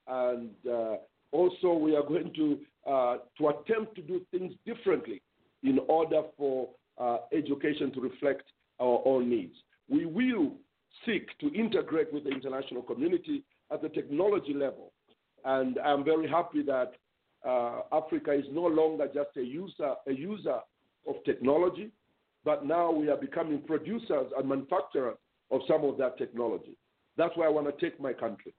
and uh, also we are going to uh, to attempt to do things differently in order for uh, education to reflect our own needs. We will seek to integrate with the international community at the technology level, and I'm very happy that uh, Africa is no longer just a user a user of technology, but now we are becoming producers and manufacturers of some of that technology. That's why I want to take my country.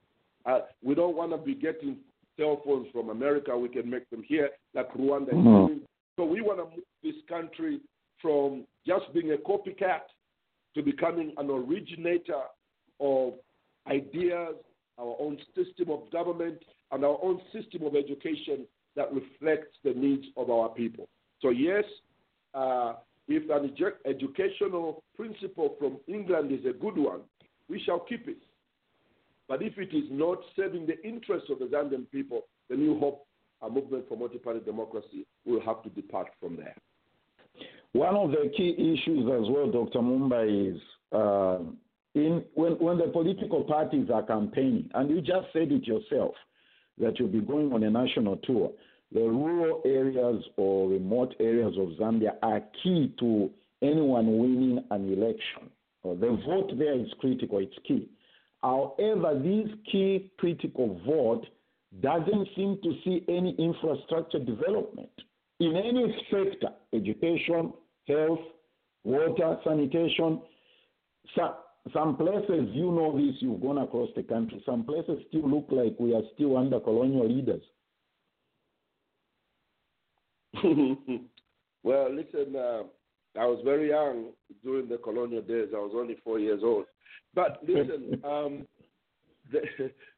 Uh, we don't want to be getting cell phones from America. We can make them here, like Rwanda is Mhm. So we want to move this country from just being a copycat to becoming an originator of ideas, our own system of government, and our own system of education that reflects the needs of our people. So yes, uh, If an edu- educational principle from England is a good one, we shall keep it. But if it is not serving the interests of the Zambian people, the New Hope a movement for multi-party democracy will have to depart from there. One of the key issues as well, Dr. Mumba, is uh, in when, when the political parties are campaigning, and you just said it yourself, that you'll be going on a national tour. The rural areas or remote areas of Zambia are key to anyone winning an election. The vote there is critical, it's key. However, this key critical vote doesn't seem to see any infrastructure development in any sector education, health, water, sanitation. Some, some places, you know this, you've gone across the country, some places still look like we are still under colonial leaders. well, listen, uh, I was very young during the colonial days. I was only four years old. But listen, um, the,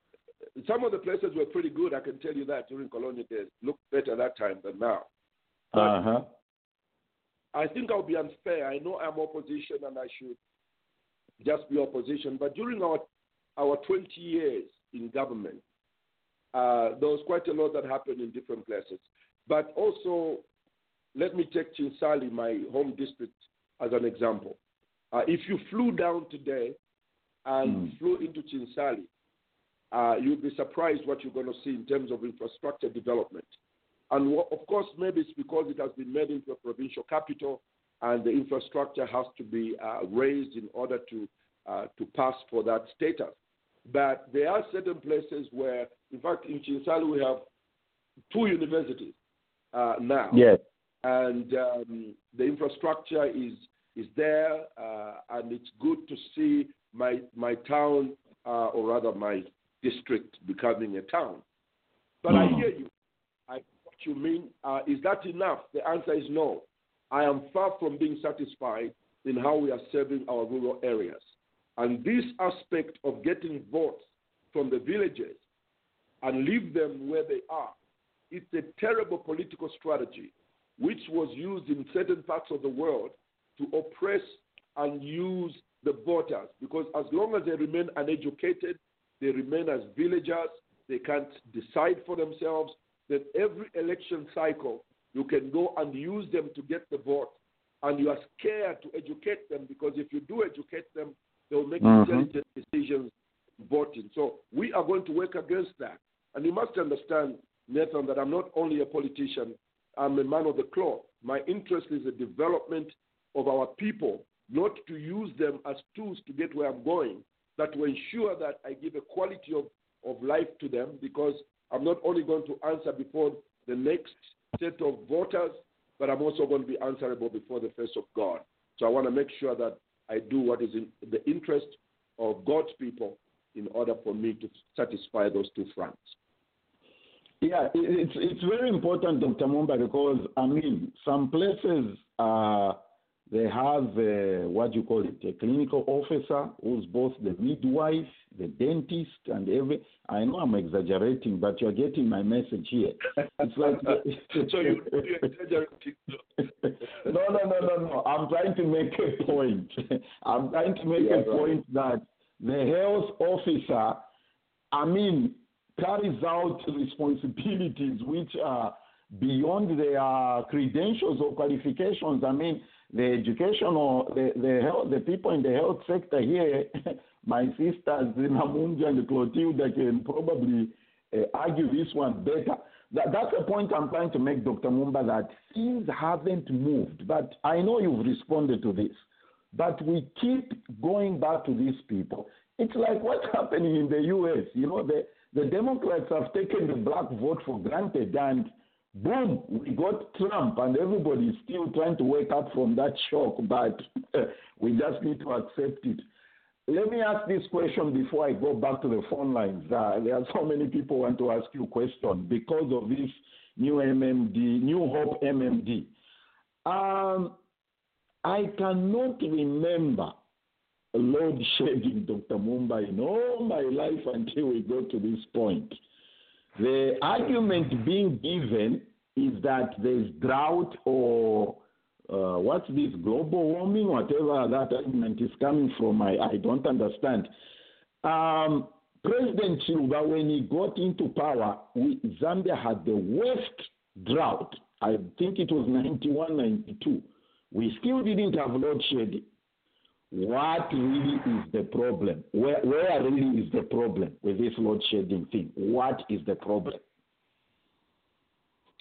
some of the places were pretty good. I can tell you that during colonial days, looked better that time than now. Uh huh. I think I'll be unfair. I know I'm opposition and I should just be opposition. But during our our 20 years in government, uh, there was quite a lot that happened in different places. But also, let me take Chinsali, my home district, as an example. Uh, if you flew down today and mm. flew into Chinsali, uh, you'd be surprised what you're going to see in terms of infrastructure development. And of course, maybe it's because it has been made into a provincial capital and the infrastructure has to be uh, raised in order to, uh, to pass for that status. But there are certain places where, in fact, in Chinsali, we have two universities uh, now. Yes. And um, the infrastructure is, is there, uh, and it's good to see my, my town, uh, or rather my district becoming a town. But mm. I hmm. hear you. You mean. Uh, is that enough? The answer is no. I am far from being satisfied in how we are serving our rural areas. And this aspect of getting votes from the villages and leave them where they are, it's a terrible political strategy which was used in certain parts of the world to oppress and use the voters. Because as long as they remain uneducated, they remain as villagers. They can't decide for themselves. That every election cycle, you can go and use them to get the vote. And you are scared to educate them because if you do educate them, they'll make mm-hmm. intelligent decisions voting. So we are going to work against that. And you must understand, Nathan, that I'm not only a politician, I'm a man of the cloth. My interest is the development of our people, not to use them as tools to get where I'm going, that to ensure that I give a quality of, of life to them because I'm not only going to answer before the next set of voters, but I'm also going to be answerable before the face of God. So I want to make sure that I do what is in the interest of God's people in order for me to satisfy those two fronts. Yeah, it's it's very important, Dr. Mumba, because I mean, some places uh, they have uh, what you call it, a clinical officer who's both the midwife, the dentist, and every. I know I'm exaggerating, but you're getting my message here. It's like so you, you're exaggerating. no, no, no, no, no. I'm trying to make a point. I'm trying to make yeah, a right. point that the health officer, I mean, carries out responsibilities which are beyond their credentials or qualifications. I mean, the educational, the, the, health, the people in the health sector here, my sisters, Namunja and Clotilda, can probably uh, argue this one better. That, that's the point I'm trying to make, Dr. Mumba, that things haven't moved. But I know you've responded to this. But we keep going back to these people. It's like what's happening in the U.S. You know, the, the Democrats have taken the black vote for granted and – boom, we got Trump, and everybody is still trying to wake up from that shock, but we just need to accept it. Let me ask this question before I go back to the phone lines. Uh, there are so many people want to ask you questions because of this new MMD, New Hope MMD. Um, I cannot remember load shedding, Dr. Mumba, in all my life until we got to this point. The argument being given is that there's drought or uh, what's this global warming, whatever that argument is coming from, I, I don't understand. Um, President Chiluba, when he got into power, we, Zambia had the worst drought. I think it was 91, 92. We still didn't have load shedding. What really is the problem? Where, where really is the problem with this load shedding thing? What is the problem?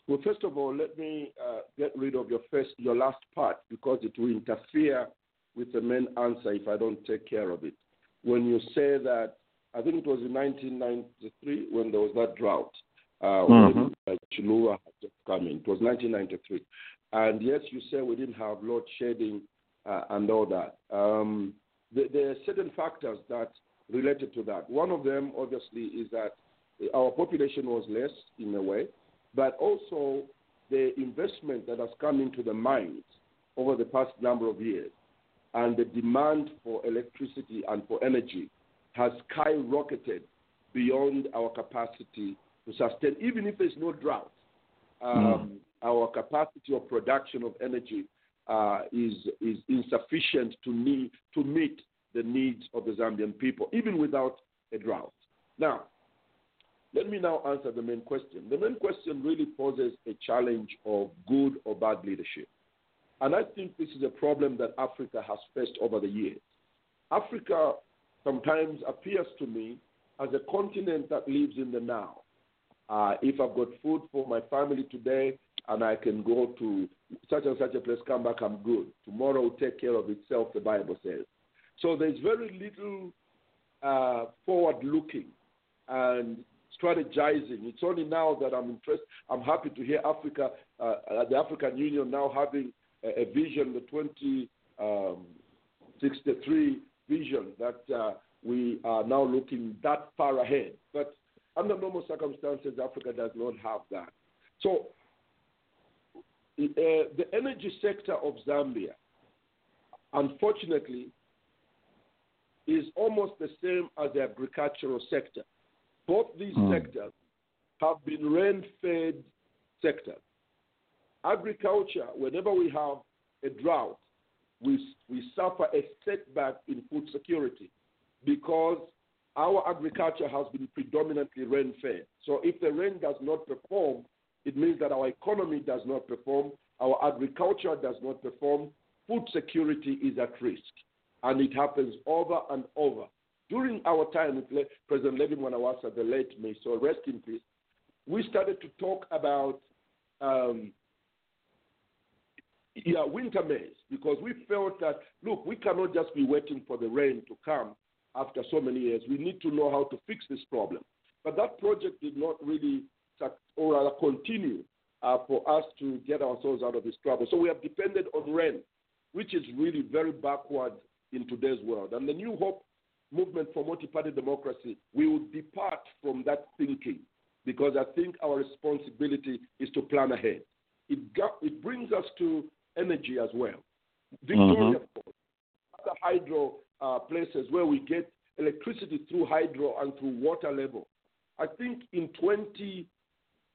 Well, first of all, let me uh, get rid of your first, your last part because it will interfere with the main answer if I don't take care of it. When you say that, I think it was in 1993 when there was that drought, uh, mm-hmm. when uh, Chiluba had just come in. It was 1993, and yes, you say we didn't have load shedding uh, and all that. Um, there, there are certain factors that related to that. One of them, obviously, is that our population was less in a way but also the investment that has come into the mines over the past number of years and the demand for electricity and for energy has skyrocketed beyond our capacity to sustain, even if there's no drought. Um, mm. Our capacity of production of energy uh, is, is insufficient to, need, to meet the needs of the Zambian people, even without a drought. Now, let me now answer the main question. The main question really poses a challenge of good or bad leadership. And I think this is a problem that Africa has faced over the years. Africa sometimes appears to me as a continent that lives in the now. Uh, if I've got food for my family today and I can go to such and such a place, come back, I'm good. Tomorrow will take care of itself, the Bible says. So there's very little uh, forward looking and strategizing. It's only now that I'm interested. I'm happy to hear Africa, uh, uh the African Union now having a, a vision, the 2063 um, vision that uh, we are now looking that far ahead. But under normal circumstances, Africa does not have that. So the energy sector of Zambia, unfortunately, is almost the same as the agricultural sector. Both these mm. sectors have been rain fed sectors. Agriculture, whenever we have a drought, we, we suffer a setback in food security because our agriculture has been predominantly rain fed. So if the rain does not perform, it means that our economy does not perform, our agriculture does not perform, food security is at risk. And it happens over and over. During our time with President Levy Mwanawasa, the late may so rest in peace, we started to talk about um, yeah, winter maize because we felt that, look, we cannot just be waiting for the rain to come after so many years. We need to know how to fix this problem. But that project did not really, or rather, continue uh, for us to get ourselves out of this trouble. So we have depended on rain, which is really very backward in today's world. And the New Hope movement for multi-party democracy, we will depart from that thinking because I think our responsibility is to plan ahead. It, got, it brings us to energy as well. Victoria, mm-hmm. other hydro uh, places where we get electricity through hydro and through water level. I think in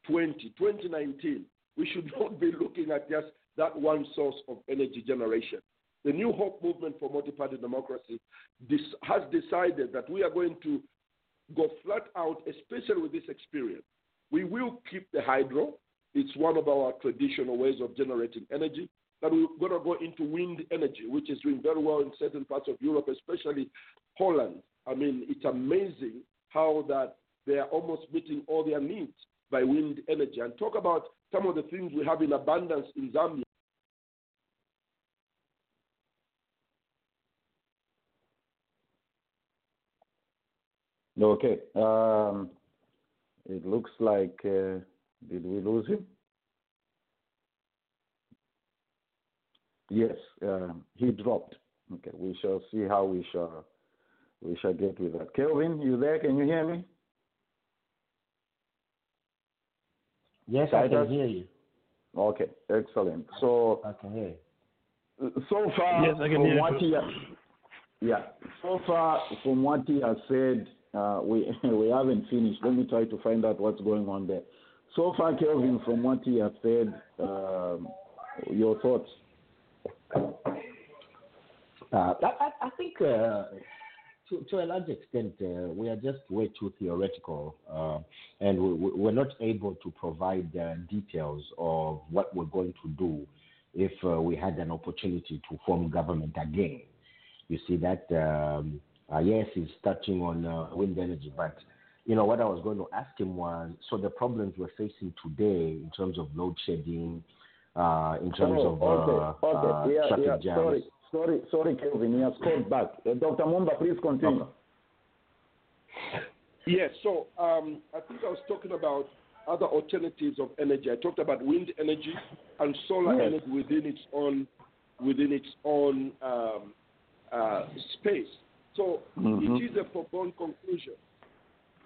2020, 2019, we should not be looking at just that one source of energy generation. The New Hope Movement for Multi-Party Democracy has decided that we are going to go flat out, especially with this experience. We will keep the hydro. It's one of our traditional ways of generating energy. But we're going to go into wind energy, which is doing very well in certain parts of Europe, especially Holland. I mean, it's amazing how that they are almost meeting all their needs by wind energy. And talk about some of the things we have in abundance in Zambia Okay. Um, it looks like uh, did we lose him? Yes, uh, he dropped. Okay, we shall see how we shall we shall get with that. Kelvin, you there? Can you hear me? Yes, I can hear you. Okay, excellent. So I can hear. So far, yes, I can from hear what he, yeah, so far from what he has said, uh, we we haven't finished. Let me try to find out what's going on there. So far, Kelvin, from what he has said, um, your thoughts? Uh, I, I, think uh, to, to a large extent uh, we are just way too theoretical, uh, and we, are not able to provide uh, details of what we're going to do if uh, we had an opportunity to form government again. You see that um, yes, he's touching on wind energy, but you know what I was going to ask him was so the problems we're facing today in terms of load shedding, in terms oh, of okay, okay. yeah, traffic yeah, jams. Sorry. Sorry, sorry, Kelvin. He has called back. Uh, Dr. Mumba, please continue. Okay. Yes, so um, I think I was talking about other alternatives of energy. I talked about wind energy and solar yes. energy within its own within its own um, uh, space. So mm-hmm. it is a foregone conclusion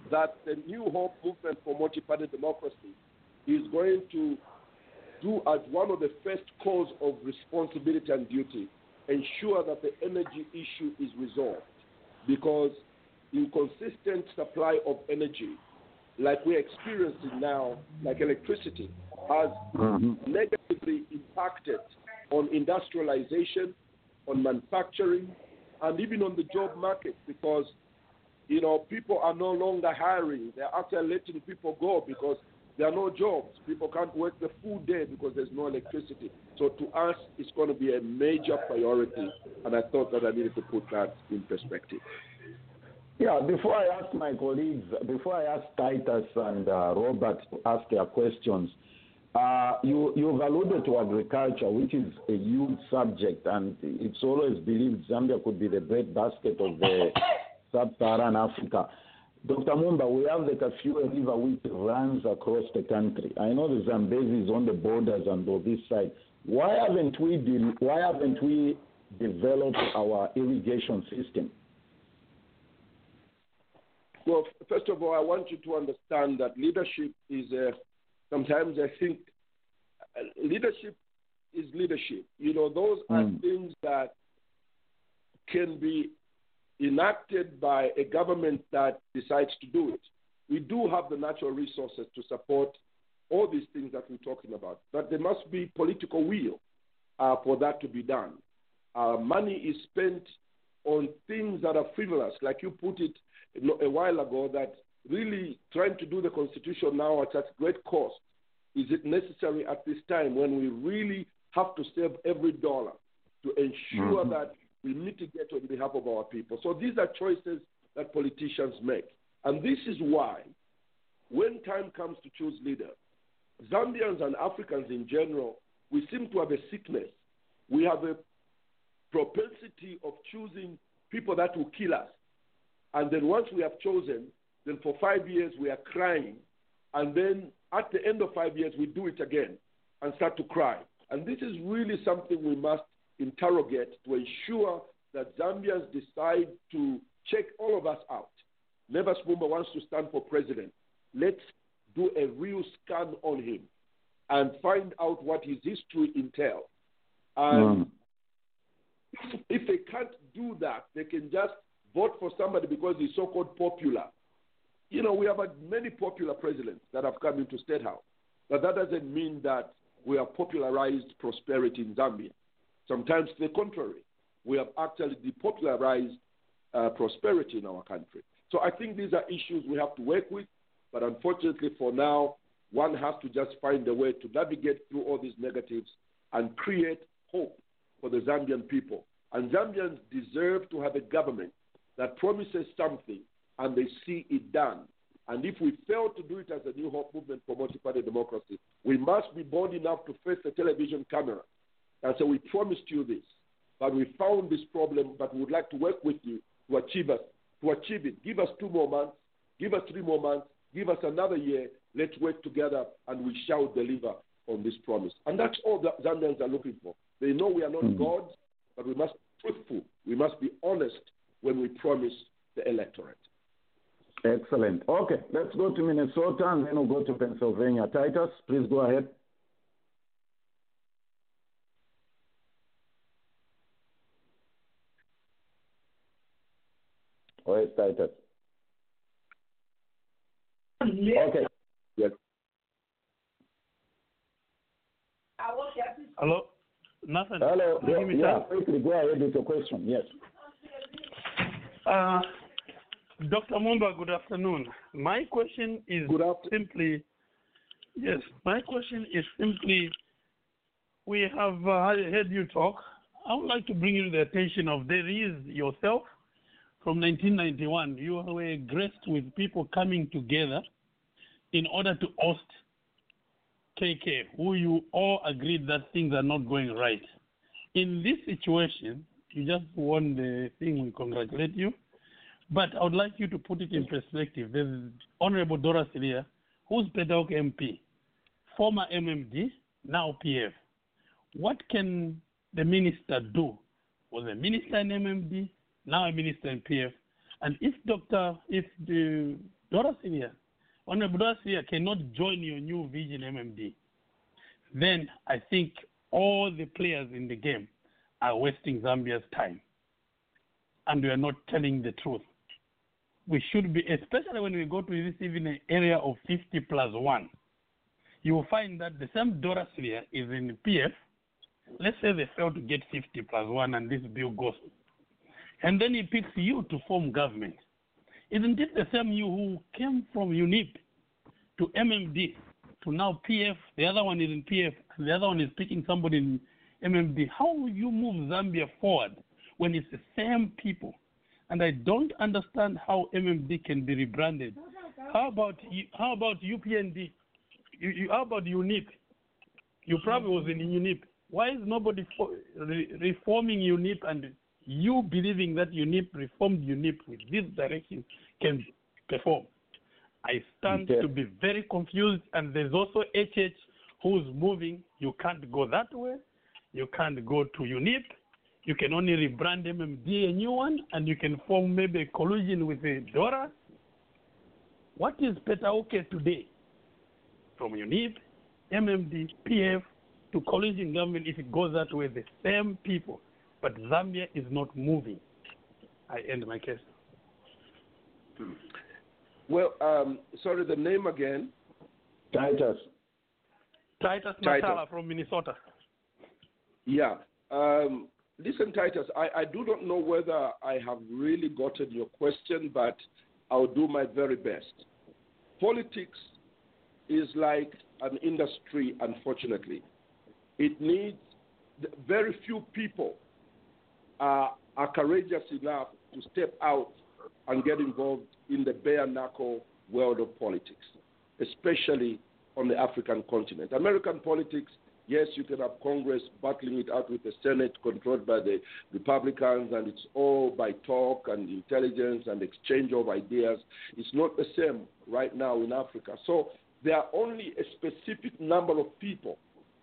that the New Hope movement for multi-party democracy is going to do as one of the first calls of responsibility and duty ensure that the energy issue is resolved because inconsistent supply of energy, like we're experiencing now, like electricity, has mm-hmm. negatively impacted on industrialization, on manufacturing, and even on the job market because you know people are no longer hiring. They're actually letting people go because there are no jobs. People can't work the full day because there's no electricity. So to us, it's going to be a major priority, and I thought that I needed to put that in perspective. Yeah, before I ask my colleagues, before I ask Titus and uh, Robert to ask their questions, uh, you, you've alluded to agriculture, which is a huge subject, and it's always believed Zambia could be the breadbasket of the sub-Saharan Africa. Dr. Mumba, we have the Kafue River which runs across the country. I know the Zambezi is on the borders and on this side. Why haven't we de- why haven't we developed our irrigation system? Well, first of all, I want you to understand that leadership is uh, sometimes I think uh, leadership is leadership. You know, those are mm. things that can be enacted by a government that decides to do it. We do have the natural resources to support all these things that we're talking about, but there must be political will uh, for that to be done. Uh, money is spent on things that are frivolous, like you put it a while ago, that really trying to do the Constitution now at such great cost. Is it necessary at this time when we really have to save every dollar to ensure mm-hmm. that we mitigate on behalf of our people. So these are choices that politicians make. And this is why, when time comes to choose leaders, Zambians and Africans in general, we seem to have a sickness. We have a propensity of choosing people that will kill us. And then once we have chosen, then for five years we are crying. And then at the end of five years, we do it again and start to cry. And this is really something we must interrogate to ensure that Zambians decide to check all of us out. Nevers Mumba wants to stand for president. Let's do a real scan on him and find out what his history entails. And mm. if they can't do that, they can just vote for somebody because he's so called popular. You know, we have had many popular presidents that have come into State House, but that doesn't mean that we have popularized prosperity in Zambia. Sometimes to the contrary. We have actually depopularized uh, prosperity in our country. So I think these are issues we have to work with, but unfortunately for now, one has to just find a way to navigate through all these negatives and create hope for the Zambian people. And Zambians deserve to have a government that promises something and they see it done. And if we fail to do it as a New Hope movement for multi-party democracy, we must be bold enough to face the television camera and so we promised you this, but we found this problem, but we would like to work with you to achieve it. To achieve it, give us two more months, give us three more months, give us another year. Let's work together, and we shall deliver on this promise. And that's all the Zambians are looking for. They know we are not mm-hmm. gods, but we must be truthful. We must be honest when we promise the electorate. Excellent. Okay, let's go to Minnesota and then we'll go to Pennsylvania. Titus, please go ahead. Where is Titus? Okay. Yes. Hello? Nathan. Hello. can you yeah, quickly go ahead with your question. Yes. Uh, Dr. Mumba, good afternoon. My question is Good afternoon. simply, yes, my question is simply, we have uh, heard you talk. I would like to bring you to the attention of there is yourself from 1991. You were graced with people coming together in order to oust KK, who you all agreed that things are not going right. In this situation, you just won the thing. We congratulate you. But I would like you to put it in perspective. There's Honorable Dora Siliya, who's Petauke MP, former MMD, now PF. What can the minister do? Was the minister in MMD, now a minister in PF. And if Dr. if the Dora Siliya, Honorable Dora Siliya cannot join your new vision MMD, then I think all the players in the game are wasting Zambia's time. And we are not telling the truth. We should be, especially when we go to this even area of 50 plus 1, you will find that the same Dora Siliya is in PF. Let's say they fail to get 50 plus 1 and this bill goes. And then he picks you to form government. Isn't it the same you who came from UNIP to MMD to now PF? The other one is in PF, the other one is picking somebody in MMD. How will you move Zambia forward when it's the same people? And I don't understand how MMD can be rebranded. How about how about UPND? You, you, how about UNIP? You probably was in UNIP. Why is nobody fo- re- reforming UNIP and you believing that UNIP reformed UNIP with this direction can perform? I stand Okay. to be very confused, and there's also HH who's moving. You can't go that way. You can't go to UNIP. You can only rebrand MMD a new one, and you can form maybe a collusion with a DORA. What is Petauke today? From UNIP, MMD, PF to collusion government, if it goes that way, the same people. But Zambia is not moving. I end my case. Well, um, sorry, the name again. Titus. Titus Titus. Natala from Minnesota. Yeah. Um, listen, Titus, I, I do not know whether I have really gotten your question, but I'll do my very best. Politics is like an industry, unfortunately. It needs very few people uh, are courageous enough to step out and get involved in the bare knuckle world of politics, especially on the African continent. American politics, yes, you can have Congress battling it out with the Senate controlled by the Republicans, and it's all by talk and intelligence and exchange of ideas. It's not the same right now in Africa. So there are only a specific number of people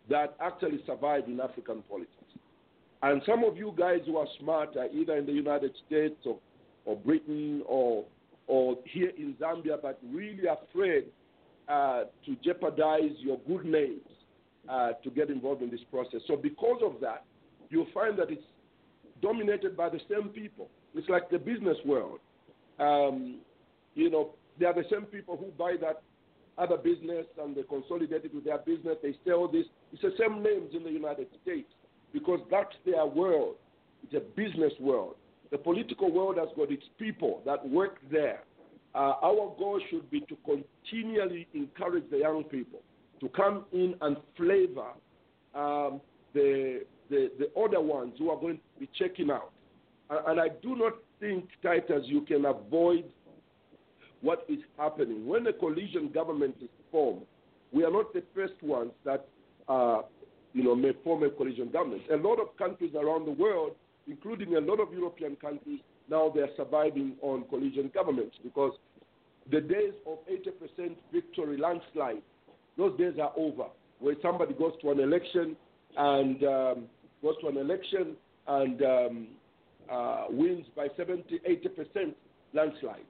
that actually survive in African politics. And some of you guys who are smart are either in the United States or, or Britain or, or here in Zambia, but really afraid uh, to jeopardize your good names uh, to get involved in this process. So, because of that, you'll find that it's dominated by the same people. It's like the business world. Um, you know, they are the same people who buy that other business and they consolidate it with their business. They sell this. It's the same names in the United States because that's their world. It's a business world. The political world has got its people that work there. Uh, our goal should be to continually encourage the young people to come in and flavor um, the, the, the other ones who are going to be checking out. And, and I do not think, Titus, you can avoid what is happening. When a coalition government is formed, we are not the first ones that uh, you know, may form a coalition government. A lot of countries around the world, including a lot of European countries, now they are surviving on coalition governments because the days of 80% victory landslide, those days are over. Where somebody goes to an election and um, goes to an election and um, uh, wins by 70, 80% landslide.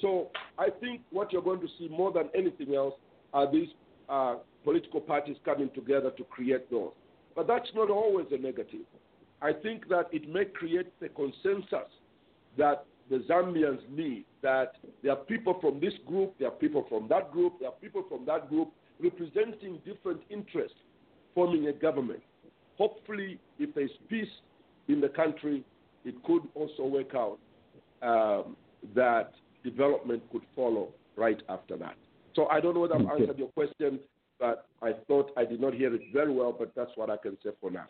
So I think what you're going to see more than anything else are these uh, political parties coming together to create those. But that's not always a negative. I think that it may create the consensus that the Zambians need, that there are people from this group, there are people from that group, there are people from that group representing different interests forming a government. hopefully, if there's peace in the country, it could also work out um, that development could follow right after that. So I don't know whether I've answered your question, but I thought I did not hear it very well, but that's what I can say for now.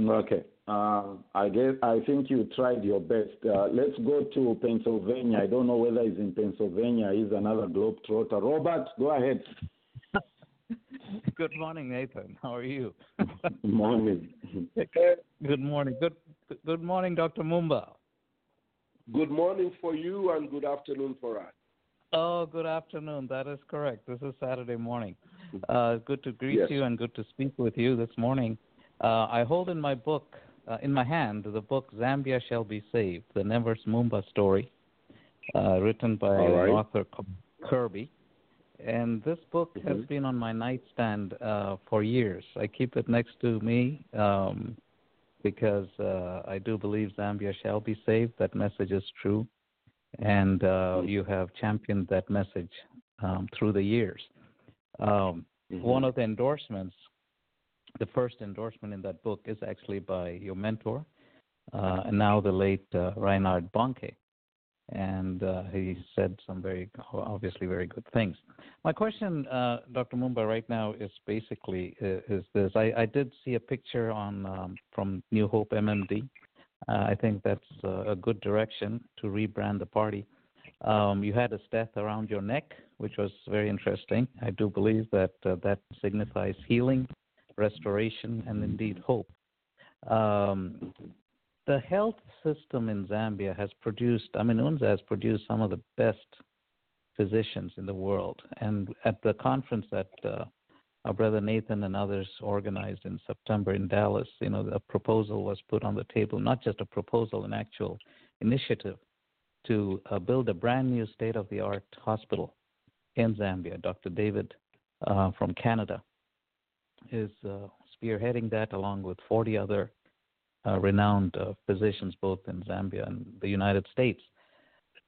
Okay. Uh, I guess I think you tried your best. Uh, let's go to Pennsylvania. I don't know whether he's in Pennsylvania. He's another globetrotter. Robert, go ahead. Good morning, Nathan. How are you? Good Morning. Good morning. Good good morning, Dr. Mumba. Good morning for you and good afternoon for us. Oh, good afternoon. That is correct. This is Saturday morning. Uh, good to greet Yes. you and good to speak with you this morning. Uh, I hold in my book, uh, in my hand, the book Zambia Shall Be Saved, the Nevers Mumba story, uh, written by right. author Kirby. And this book has Mhm. been on my nightstand uh, for years. I keep it next to me um, because uh, I do believe Zambia shall be saved. That message is true. And uh, you have championed that message um, through the years. Um, One of the endorsements, the first endorsement in that book, is actually by your mentor, uh, and now the late uh, Reinhard Bonnke. And uh, he said some very, obviously, very good things. My question, uh, Dr. Mumba, right now is basically uh, is this: I, I did see a picture on um, from New Hope MMD. Uh, I think that's a good direction to rebrand the party. Um, you had a steth around your neck, which was very interesting. I do believe that uh, that signifies healing, restoration, and indeed hope. Um, the health system in Zambia has produced, I mean, UNZA has produced some of the best physicians in the world. And at the conference that uh, our brother Nathan and others organized in September in Dallas, you know, a proposal was put on the table, not just a proposal, an actual initiative to uh, build a brand new state of the art hospital in Zambia. Dr. David uh, from Canada is uh, spearheading that along with 40 other uh, renowned uh, physicians both in Zambia and the United States.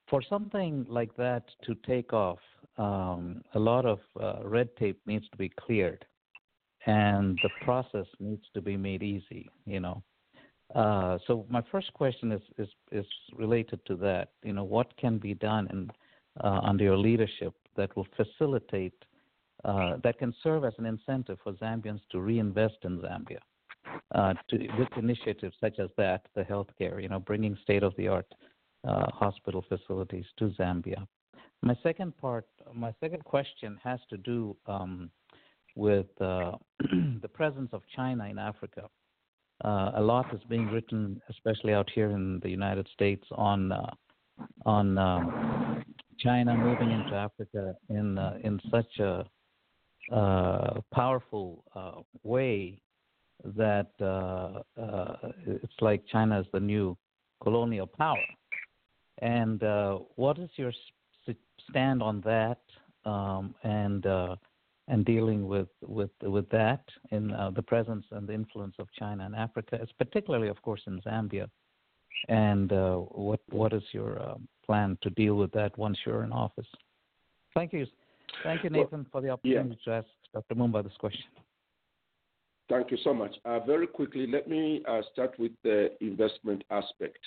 For something like that to take off, um, a lot of uh, red tape needs to be cleared, and the process needs to be made easy. You know, uh, so my first question is, is is related to that. You know, what can be done in, uh, under your leadership that will facilitate, uh, that can serve as an incentive for Zambians to reinvest in Zambia, uh, to, with initiatives such as that, the healthcare. You know, bringing state-of-the-art uh, hospital facilities to Zambia. My second part, my second question has to do um, with uh, the presence of China in Africa. Uh, a lot is being written, especially out here in the United States, on uh, on um, China moving into Africa in uh, in such a uh, powerful way that it's like China is the new colonial power. And uh, what is your stand on that? Um, and uh, and dealing with with with that in uh, the presence and the influence of China in Africa, it's particularly, of course, in Zambia. And uh, what what is your uh, plan to deal with that once you're in office? Thank you, thank you, Well, Nathan, for the opportunity to ask Dr. Mumba this question. Thank you so much. Uh, very quickly, let me uh, start with the investment aspect.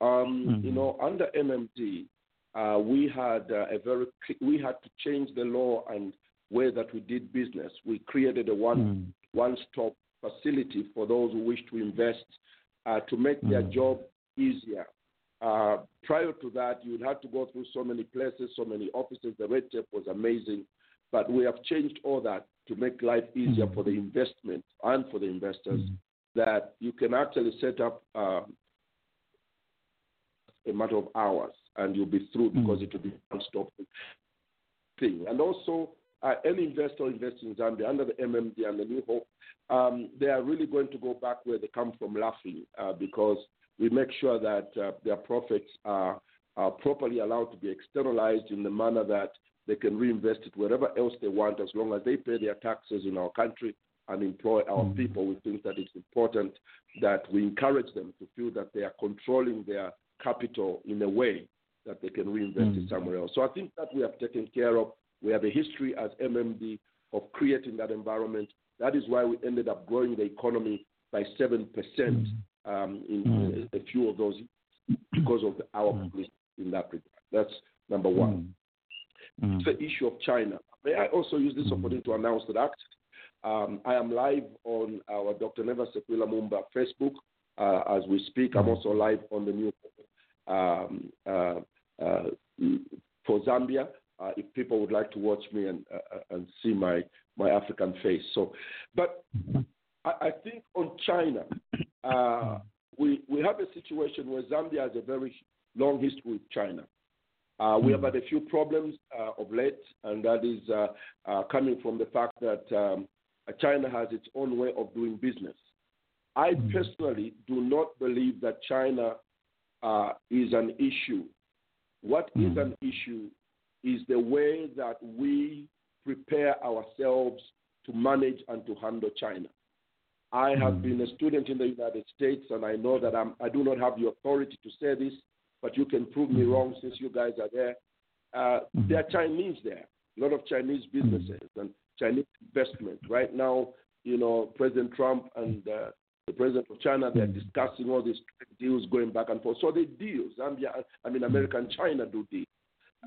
Um, You Mhm. know, under MMD, uh, we had uh, a very we had to change the law and way that we did business. We created a one Mm. one stop facility for those who wish to invest uh, to make their Mm. job easier. Uh, prior to that, you would have to go through so many places, so many offices. The red tape was amazing, but we have changed all that to make life easier Mm. for the investment and for the investors. Mm. That you can actually set up um, a matter of hours and you'll be through because Mm. it will be one stop thing. And also, uh, any investor investing in Zambia under the MMD and the New Hope, um, they are really going to go back where they come from laughing uh, because we make sure that uh, their profits are, are properly allowed to be externalized in the manner that they can reinvest it wherever else they want as long as they pay their taxes in our country and employ our Mm. people. We think that it's important that we encourage them to feel that they are controlling their capital in a way that they can reinvest it Mm. somewhere else. So I think that we have taken care of. We have a history as MMD of creating that environment. That is why we ended up growing the economy by 7% um, in a, a few of those years because of our policy in that regard. That's number one. Mm. The issue of China. May I also use this opportunity to announce that actually um, I am live on our Dr. Nevers Sekwila Mumba Facebook uh, as we speak. I'm also live on the new um, uh, uh, for Zambia. Uh, if people would like to watch me and uh, and see my my African face, so but I, I think on China, uh, we we have a situation where Zambia has a very long history with China. Uh, we have had a few problems uh, of late, and that is uh, uh coming from the fact that um, China has its own way of doing business. I personally do not believe that China uh, is an issue. What is an issue is the way that we prepare ourselves to manage and to handle China. I have been a student in the United States, and I know that I'm, I do not have the authority to say this, but you can prove me wrong since you guys are there. Uh, there are Chinese there, a lot of Chinese businesses and Chinese investment. Right now, you know, President Trump and uh, the president of China, they're discussing all these deals going back and forth. So they deal. Zambia, I mean, America and China do deals.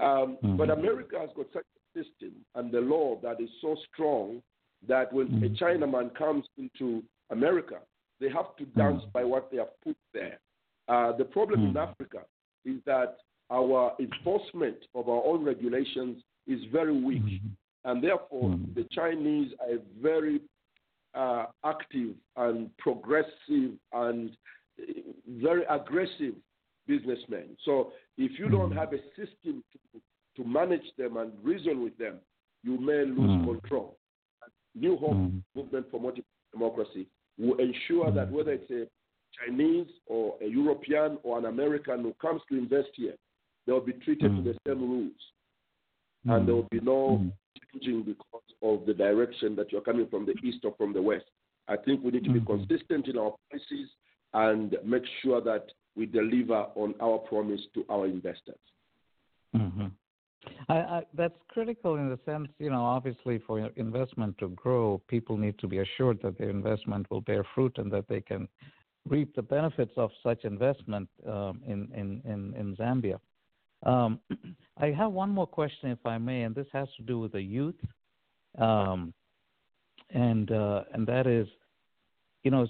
Um, But America has got such a system and the law that is so strong that when a Chinaman comes into America, they have to dance by what they have put there. Uh, the problem in Africa is that our enforcement of our own regulations is very weak. Mm-hmm. And therefore, mm-hmm. the Chinese are very uh, active and progressive and uh, very aggressive businessmen. So if you don't mm-hmm. have a system to, to manage them and reason with them, you may lose control. New Hope Movement for Multiple Democracy will ensure that whether it's a Chinese or a European or an American who comes to invest here, they'll be treated to hmm. the same rules. Hmm. And there will be no hmm. changing because of the direction that you're coming from the east or from the west. I think we need to be consistent in our policies and make sure that we deliver on our promise to our investors. Mm-hmm. I, I, that's critical in the sense, you know, obviously for investment to grow, people need to be assured that their investment will bear fruit and that they can reap the benefits of such investment um, in, in, in, in Zambia. Um, I have one more question, if I may, and this has to do with the youth, um, and uh, and that is, you know,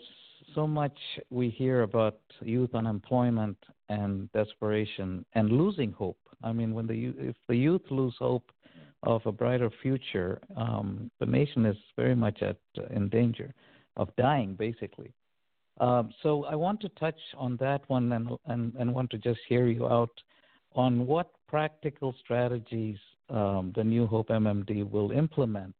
so much we hear about youth unemployment and desperation and losing hope. I mean, when the if the youth lose hope of a brighter future, um, the nation is very much at in danger of dying, basically. Um, so I want to touch on that one and, and and want to just hear you out on what practical strategies um, the New Hope MMD will implement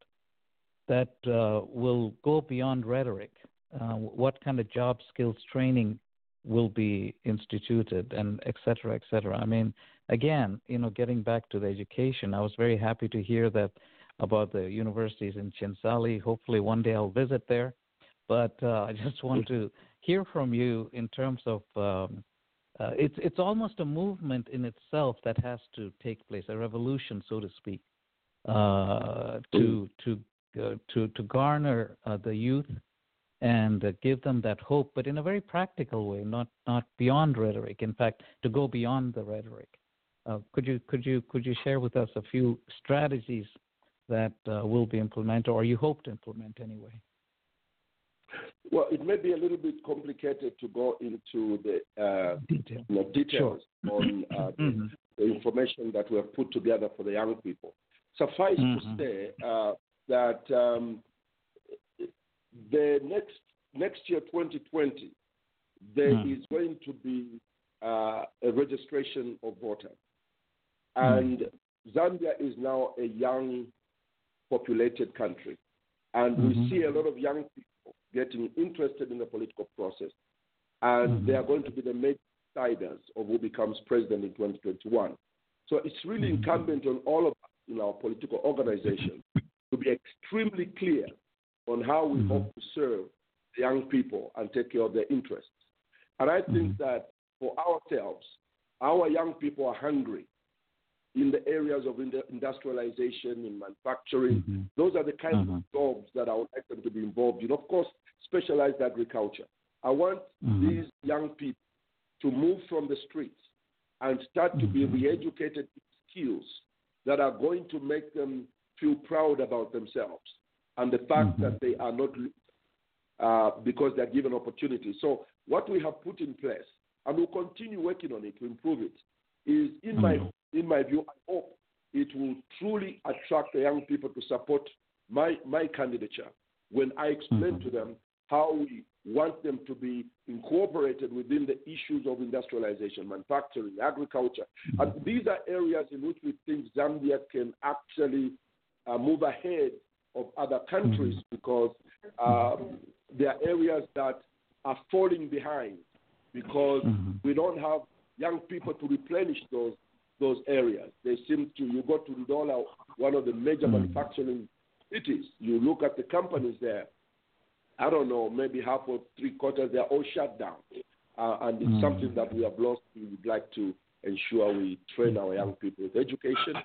that uh, will go beyond rhetoric. Uh, what kind of job skills training will be instituted, and et cetera, et cetera. I mean, again, you know, getting back to the education, I was very happy to hear that about the universities in Chinsali. Hopefully, one day I'll visit there. But uh, I just want to hear from you in terms of um, uh, it's it's almost a movement in itself that has to take place, a revolution, so to speak, uh, to to uh, to to garner uh, the youth and uh, give them that hope, but in a very practical way, not not beyond rhetoric. In fact, to go beyond the rhetoric. Uh, could you could you could you share with us a few strategies that will be implemented, or you hope to implement anyway? Well, it may be a little bit complicated to go into the uh, Detail. you know, details sure. on uh, mm-hmm. the, information that we have put together for the young people. Suffice mm-hmm. to say uh, that um, the next next year, 2020, there mm. is going to be uh, a registration of voters, mm. and Zambia is now a young populated country, and mm-hmm. we see a lot of young people getting interested in the political process. And mm-hmm. they are going to be the main deciders of who becomes president in 2021. So it's really mm-hmm. incumbent on all of us in our political organization to be extremely clear on how we mm-hmm. hope to serve the young people and take care of their interests. And I think mm-hmm. that for ourselves, our young people are hungry. in the areas of industrialization, in manufacturing. Mm-hmm. Those are the kinds of jobs that I would like them to be involved in. Of course, specialized agriculture. I want Mhm. these young people to move from the streets and start to be Mhm. re-educated in skills that are going to make them feel proud about themselves and the fact Mhm. that they are not uh, because they're given opportunities. So what we have put in place, and we'll continue working on it to improve it, is in my Mhm. in my view, I hope it will truly attract the young people to support my my candidature when I explain Mhm. to them how we want them to be incorporated within the issues of industrialization, manufacturing, agriculture. And these are areas in which we think Zambia can actually uh, move ahead of other countries because um, there are areas that are falling behind because Mhm. we don't have young people to replenish those those areas. They seem to you go to Ndola, one of the major Mhm. manufacturing cities. You look at the companies there. I don't know, maybe half or three quarters, they're all shut down. Uh, and it's Mhm. something that we have lost. We would like to ensure we train our young people with education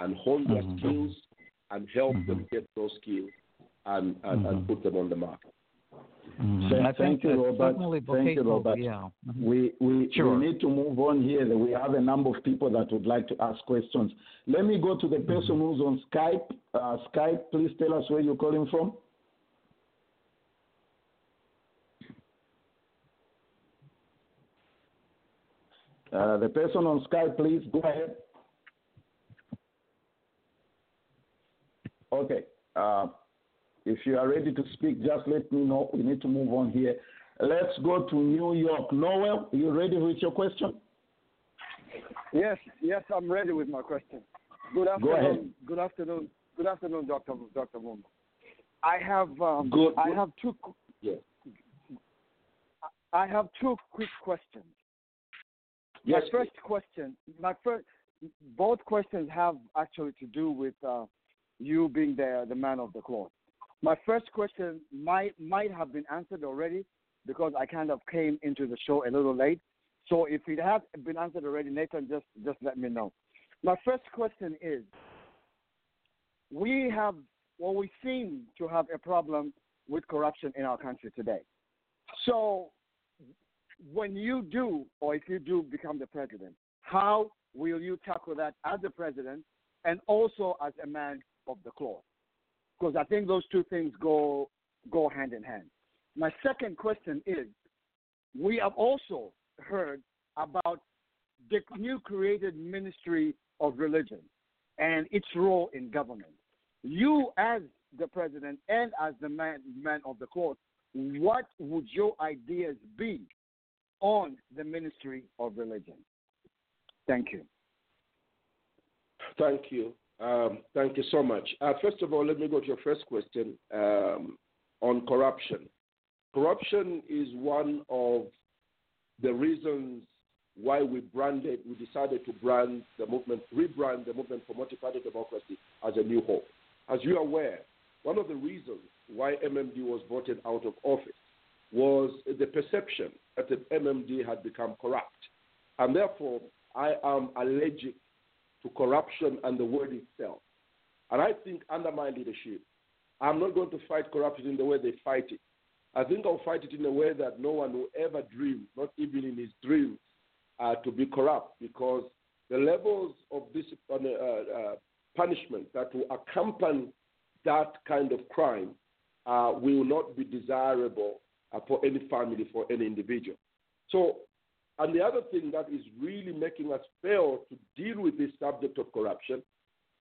and hone their Mhm. skills and help Mhm. them get those skills and, and, and Mhm. put them on the market. Mhm. Thank- I thank think you, Robert. Thank you, Robert. Yeah. Mhm. We, we, Sure. we need to move on here. We have a number of people that would like to ask questions. Let me go to the person who's on Skype. Uh, Skype, please tell us where you're calling from. Uh, the person on Skype, please go ahead. Okay. Uh, if you are ready to speak, just let me know. We need to move on here. Let's go to New York. Noel, are you ready with your question? Yes, yes, I'm ready with my question. Good Go ahead. afternoon. Good afternoon. Good afternoon, Doctor Doctor Mumba. I have um, Good- I have two Yes. I have two quick questions. Yes, my first question, my first, both questions have actually to do with uh, you being the the man of the cloth. My first question might might have been answered already because I kind of came into the show a little late. So if it has been answered already, Nathan, just just let me know. My first question is: We have, well, we seem to have a problem with corruption in our country today. So when you do, or if you do become the president, how will you tackle that as the president and also as a man of the cloth? Because I think those two things go go hand in hand. My second question is: We have also heard about the new created Ministry of Religion and its role in government. You, as the president and as the man man of the cloth, what would your ideas be on the Ministry of Religion? Thank you. Thank you. Um, thank you so much. Uh, first of all, let me go to your first question um, on corruption. Corruption is one of the reasons why we branded, we decided to brand the movement, rebrand the movement for multi-party democracy as a new hope. As you are aware, one of the reasons why MMD was voted out of office was the perception that the MMD had become corrupt. And therefore, I am allergic to corruption and the word itself. And I think under my leadership, I'm not going to fight corruption in the way they fight it. I think I'll fight it in a way that no one will ever dream, not even in his dreams, uh, to be corrupt, because the levels of discipline, uh, uh, punishment that will accompany that kind of crime uh, will not be desirable Uh, for any family, for any individual. So, and the other thing that is really making us fail to deal with this subject of corruption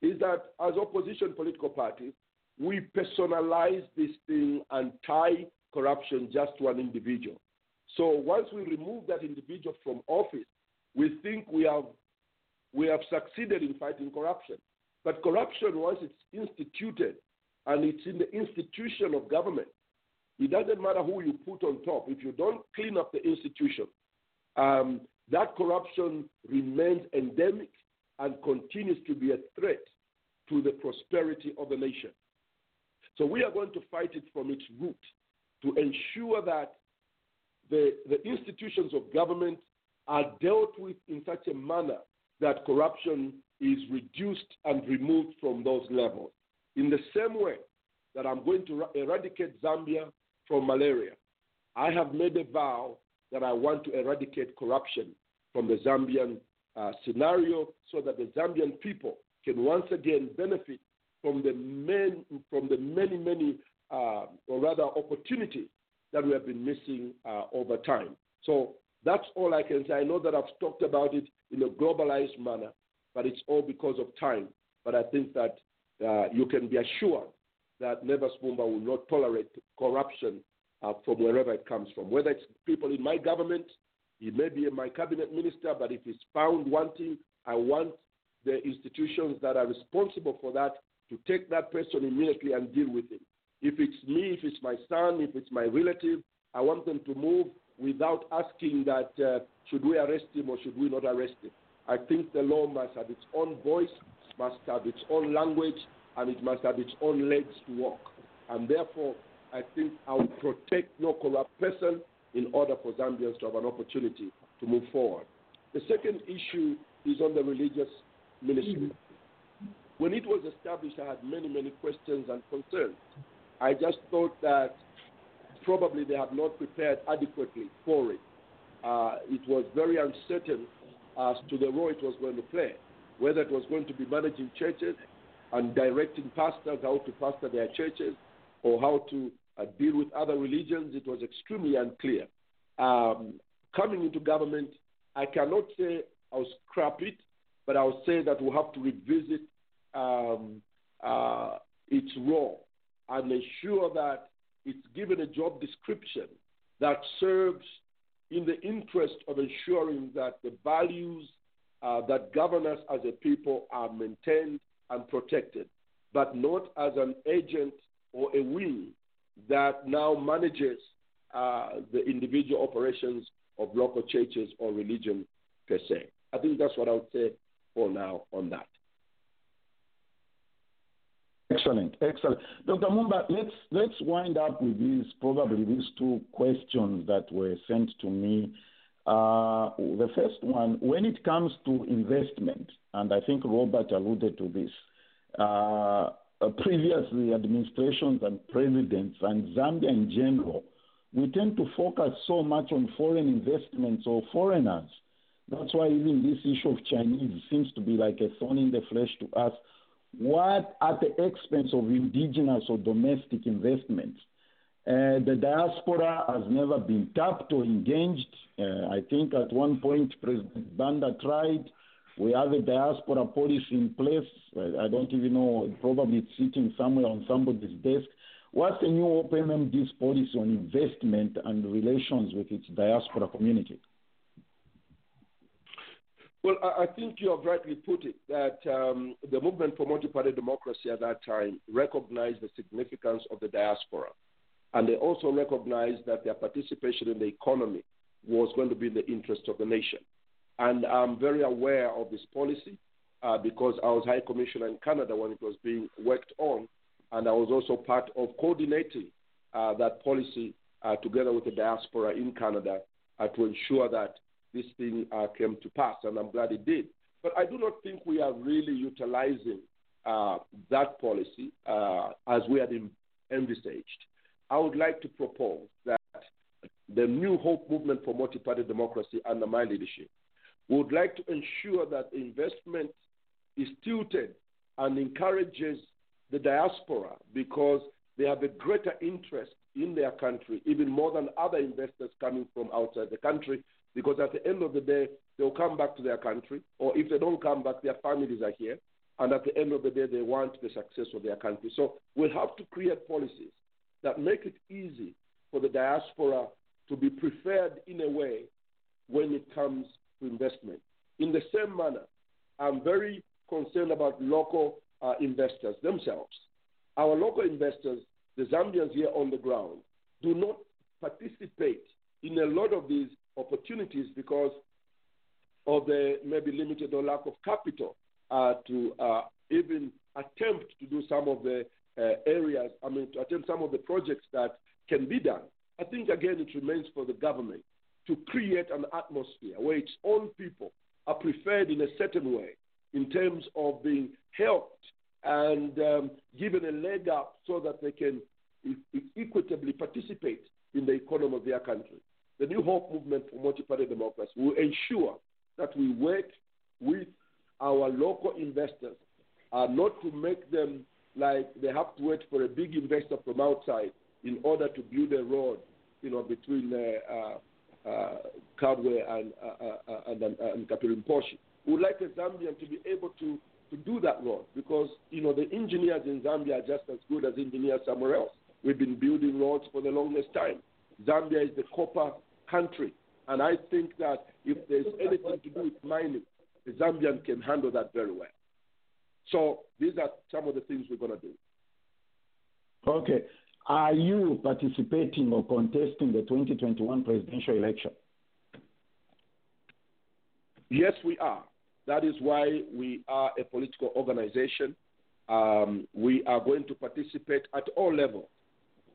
is that as opposition political parties, we personalize this thing and tie corruption just to an individual. So once we remove that individual from office, we think we have we have succeeded in fighting corruption. But corruption, once it's instituted and it's in the institution of government, it doesn't matter who you put on top. If you don't clean up the institution, um, that corruption remains endemic and continues to be a threat to the prosperity of the nation. So we are going to fight it from its root to ensure that the, the institutions of government are dealt with in such a manner that corruption is reduced and removed from those levels. In the same way that I'm going to eradicate Zambia from malaria, I have made a vow that I want to eradicate corruption from the Zambian uh, scenario so that the Zambian people can once again benefit from the, main, from the many, many, uh, or rather, opportunities that we have been missing uh, over time. So that's all I can say. I know that I've talked about it in a globalized manner, but it's all because of time. But I think that uh, you can be assured that Nevers Mumba will not tolerate corruption uh, from wherever it comes from. Whether it's people in my government, he may be my cabinet minister, but if he's found wanting, I want the institutions that are responsible for that to take that person immediately and deal with him. If it's me, if it's my son, if it's my relative, I want them to move without asking that uh, should we arrest him or should we not arrest him. I think the law must have its own voice, must have its own language, and it must have its own legs to walk. And therefore, I think I will protect no corrupt person in order for Zambians to have an opportunity to move forward. The second issue is on the religious ministry. When it was established, I had many, many questions and concerns. I just thought that probably they have not prepared adequately for it. Uh, it was very uncertain as to the role it was going to play, whether it was going to be managing churches and directing pastors how to pastor their churches or how to uh, deal with other religions. It was extremely unclear. Um, coming into government, I cannot say I'll scrap it, but I'll say that we'll have to revisit um, uh, its role and ensure that it's given a job description that serves in the interest of ensuring that the values uh, that govern us as a people are maintained and protected, but not as an agent or a wing that now manages uh, the individual operations of local churches or religion per se. I think that's what I would say for now on that. Excellent, excellent. Dr. Mumba, let's let's wind up with these probably these two questions that were sent to me. Uh, the first one, when it comes to investment, and I think Robert alluded to this, uh, uh, previously administrations and presidents and Zambia in general, we tend to focus so much on foreign investments or foreigners. That's why even this issue of Chinese seems to be like a thorn in the flesh to us what at the expense of indigenous or domestic investments. Uh, the diaspora has never been tapped or engaged. Uh, I think at one point President Banda tried. We have a diaspora policy in place. I, I don't even know, probably it's sitting somewhere on somebody's desk. What's the new Hope MMD's policy on investment and relations with its diaspora community? Well, I think you have rightly put it that um, the movement for multi-party democracy at that time recognized the significance of the diaspora, and they also recognized that their participation in the economy was going to be in the interest of the nation. And I'm very aware of this policy uh, because I was High Commissioner in Canada when it was being worked on, and I was also part of coordinating uh, that policy uh, together with the diaspora in Canada uh, to ensure that this thing uh, came to pass, and I'm glad it did. But I do not think we are really utilizing uh, that policy as we had envisaged. I would like to propose that the New Hope movement for multi-party democracy under my leadership would like to ensure that investment is tilted and encourages the diaspora because they have a greater interest in their country, even more than other investors coming from outside the country, because at the end of the day, they'll come back to their country, or if they don't come back, their families are here. And at the end of the day, they want the success of their country. So we'll have to create policies that make it easy for the diaspora to be preferred in a way when it comes to investment. In the same manner, I'm very concerned about local uh, investors themselves. Our local investors, the Zambians here on the ground, do not participate in a lot of these opportunities because of the maybe limited or lack of capital uh, to uh, even attempt to do some of the uh, areas, I mean, to attempt some of the projects that can be done. I think, again, it remains for the government to create an atmosphere where its own people are preferred in a certain way in terms of being helped and um, given a leg up so that they can equitably participate in the economy of their country. The New Hope movement for multi-party democracy will ensure that we work with our local investors, uh, not to make them like they have to wait for a big investor from outside in order to build a road, you know, between uh, uh, uh, Kabwe and, uh, uh, and, and, and Kapiri Mposhi. We would like a Zambian to be able to, to do that road because, you know, the engineers in Zambia are just as good as engineers somewhere else. We've been building roads for the longest time. Zambia is the copper country. And I think that if there's anything to do with mining, the Zambian can handle that very well. So these are some of the things we're going to do. Okay. Are you participating or contesting the 2021 presidential election? Yes, we are. That is why we are a political organization. Um, we are going to participate at all levels.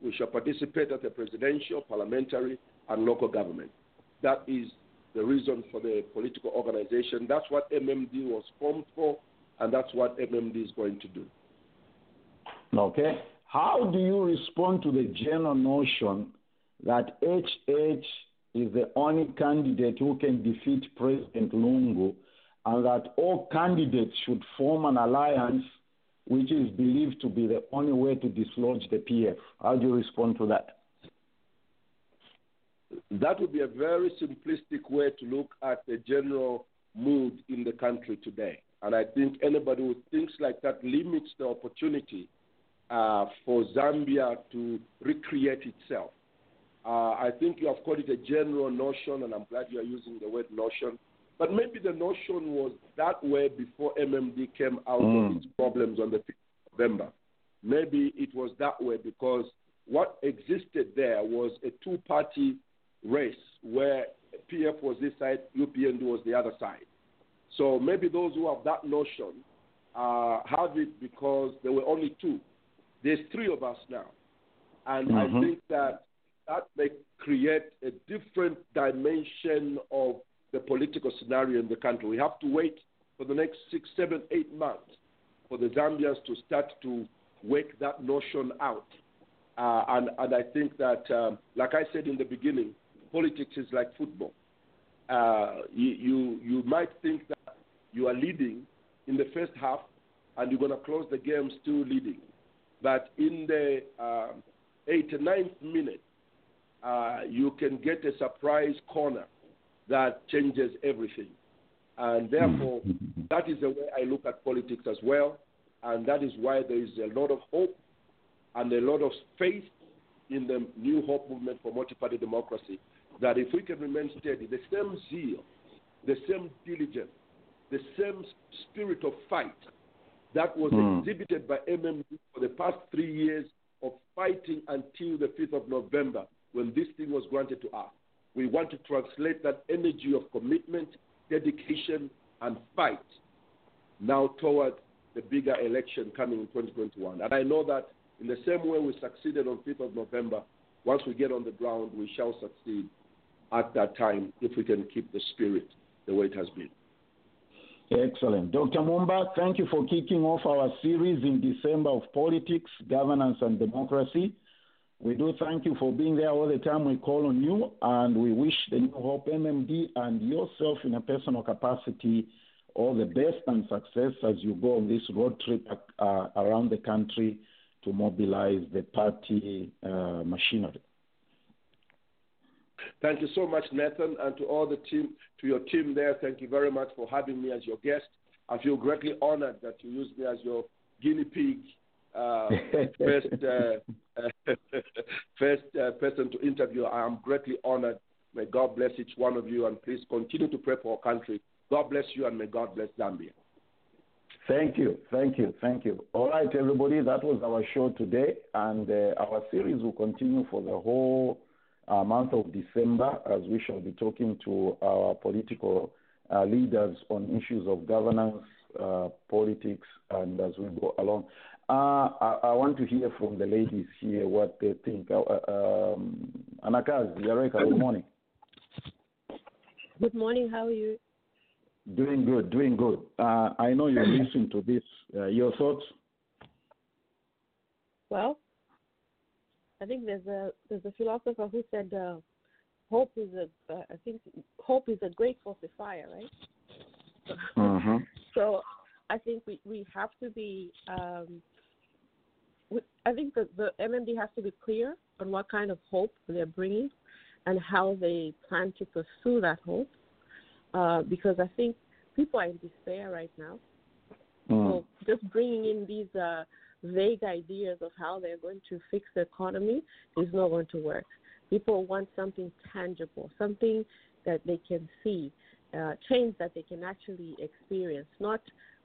We shall participate at the presidential, parliamentary, and local government. That is the reason for the political organization. That's what MMD was formed for, and that's what MMD is going to do. Okay. How do you respond to the general notion that HH is the only candidate who can defeat President Lungu and that all candidates should form an alliance which is believed to be the only way to dislodge the PF? How do you respond to that? That would be a very simplistic way to look at the general mood in the country today. And I think anybody who thinks like that limits the opportunity uh, for Zambia to recreate itself. Uh, I think you have called it a general notion, and I'm glad you are using the word notion. But maybe the notion was that way before MMD came out mm. of its problems on the 5th of November. Maybe it was that way because what existed there was a two party race where PF was this side, UPND was the other side. So maybe those who have that notion uh, have it because there were only two. There's three of us now. And mm-hmm. I think that that may create a different dimension of the political scenario in the country. We have to wait for the next six, seven, eight months for the Zambians to start to work that notion out. Uh, and, and I think that, um, like I said in the beginning, politics is like football. Uh, you, you, you might think that you are leading in the first half and you're going to close the game still leading. But in the uh, 89th minute, uh, you can get a surprise corner that changes everything. And therefore, mm-hmm. that is the way I look at politics as well. And that is why there is a lot of hope and a lot of faith in the new hope movement for multi party democracy. That if we can remain steady, the same zeal, the same diligence, the same spirit of fight that was mm. exhibited by MMD for the past three years of fighting until the 5th of November when this thing was granted to us. We want to translate that energy of commitment, dedication, and fight now toward the bigger election coming in 2021. And I know that in the same way we succeeded on 5th of November, once we get on the ground, we shall succeed at that time if we can keep the spirit the way it has been. Excellent. Dr. Mumba, thank you for kicking off our series in December of politics, governance, and democracy. We do thank you for being there all the time. We call on you, and we wish the New Hope MMD and yourself in a personal capacity all the best and success as you go on this road trip uh, around the country to mobilize the party uh, machinery. Thank you so much, Nathan, and to all the team, to your team there. Thank you very much for having me as your guest. I feel greatly honored that you used me as your guinea pig uh, first uh, first uh, person to interview. I am greatly honored. May God bless each one of you, and please continue to pray for our country. God bless you, and may God bless Zambia. Thank you, thank you, thank you. All right, everybody, that was our show today, and uh, our series will continue for the whole month of December as we shall be talking to our political uh, leaders on issues of governance, uh, politics, and as we go along. Uh, I, I, want to hear from the ladies here what they think. Uh, uh um, Anakaz, Yareka, good morning. Good morning. How are you? Doing good, doing good. Uh, I know you listen to this. Uh, your thoughts? Well, I think there's a there's a philosopher who said uh, hope is a uh, I think hope is a great falsifier, right? Mm-hmm. So I think we we have to be. Um, we, I think that the MMD has to be clear on what kind of hope they're bringing and how they plan to pursue that hope. Uh, because I think people are in despair right now. Mm. So just bringing in these uh, vague ideas of how they're going to fix the economy is not going to work. People want something tangible, something that they can see, uh, change that they can actually experience, not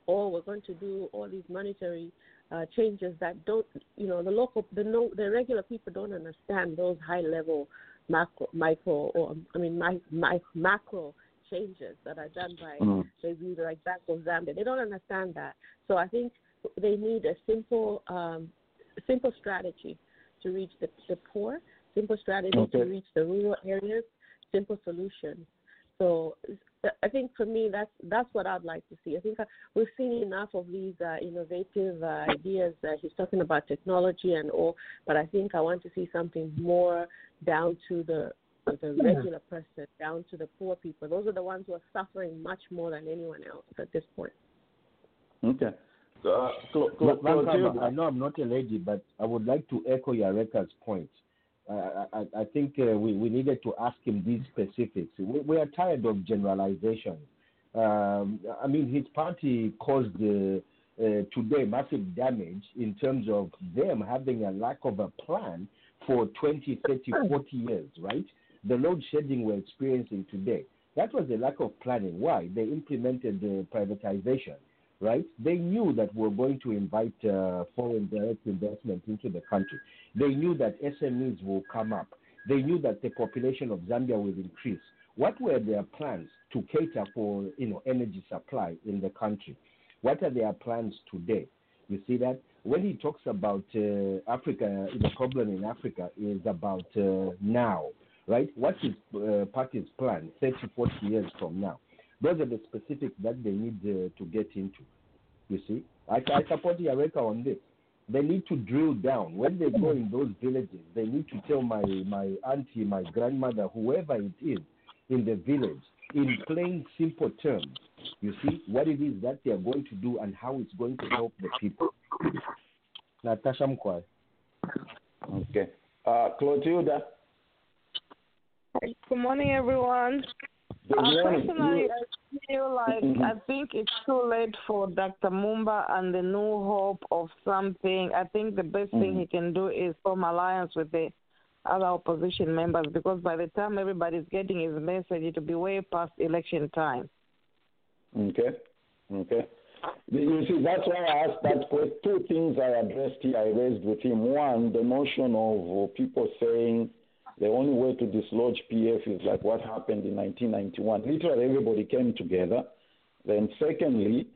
oh we're going to do all these monetary uh, changes that don't you know the local the no the regular people don't understand those high level macro micro or I mean my, my macro changes that are done by Mm. maybe like Bank of Zambia. They don't understand that. So I think they need a simple um, simple strategy to reach the, the poor, simple strategy Okay. to reach the rural areas, simple solutions. So I think for me that's that's what I'd like to see. I think uh, we've seen enough of these uh, innovative uh, ideas. Uh, he's talking about technology and all, but I think I want to see something more down to the the regular person, down to the poor people. Those are the ones who are suffering much more than anyone else at this point. Okay. Uh, Clo- Van Clo- Clotilde, I know I'm not a lady, but I would like to echo Yareka's point. Uh, I, I think uh, we, we needed to ask him these specifics. We, we are tired of generalization. Um, I mean, his party caused uh, uh, today massive damage in terms of them having a lack of a plan for 20, 30, 40 years, right? The load shedding we're experiencing today. That was a lack of planning. Why? They implemented the privatization right? They knew that we're going to invite uh, foreign direct investment into the country. They knew that SMEs will come up. They knew that the population of Zambia will increase. What were their plans to cater for, you know, energy supply in the country? What are their plans today? You see that when he talks about uh, Africa, the problem in Africa is about uh, now, right? What is uh, party's plan 30, 40 years from now? Those are the specifics that they need uh, to get into. You see, I, I support Yareka on this. They need to drill down. When they go in those villages, they need to tell my, my auntie, my grandmother, whoever it is in the village, in plain, simple terms, you see, what it is that they are going to do and how it's going to help the people. Natasha Mkwai. Okay. Uh, Clotilde. Good morning, everyone. Personally, I feel like Mhm. I think it's too late for Dr. Mumba and the new hope of something. I think the best thing Mhm. he can do is form alliance with the other opposition members because by the time everybody's getting his message, it'll be way past election time. Okay. Okay. You see, that's why I asked that question. Two things I addressed here, I raised with him. One, the notion of people saying the only way to dislodge PF is like what happened in 1991. Literally, everybody came together. Then, secondly,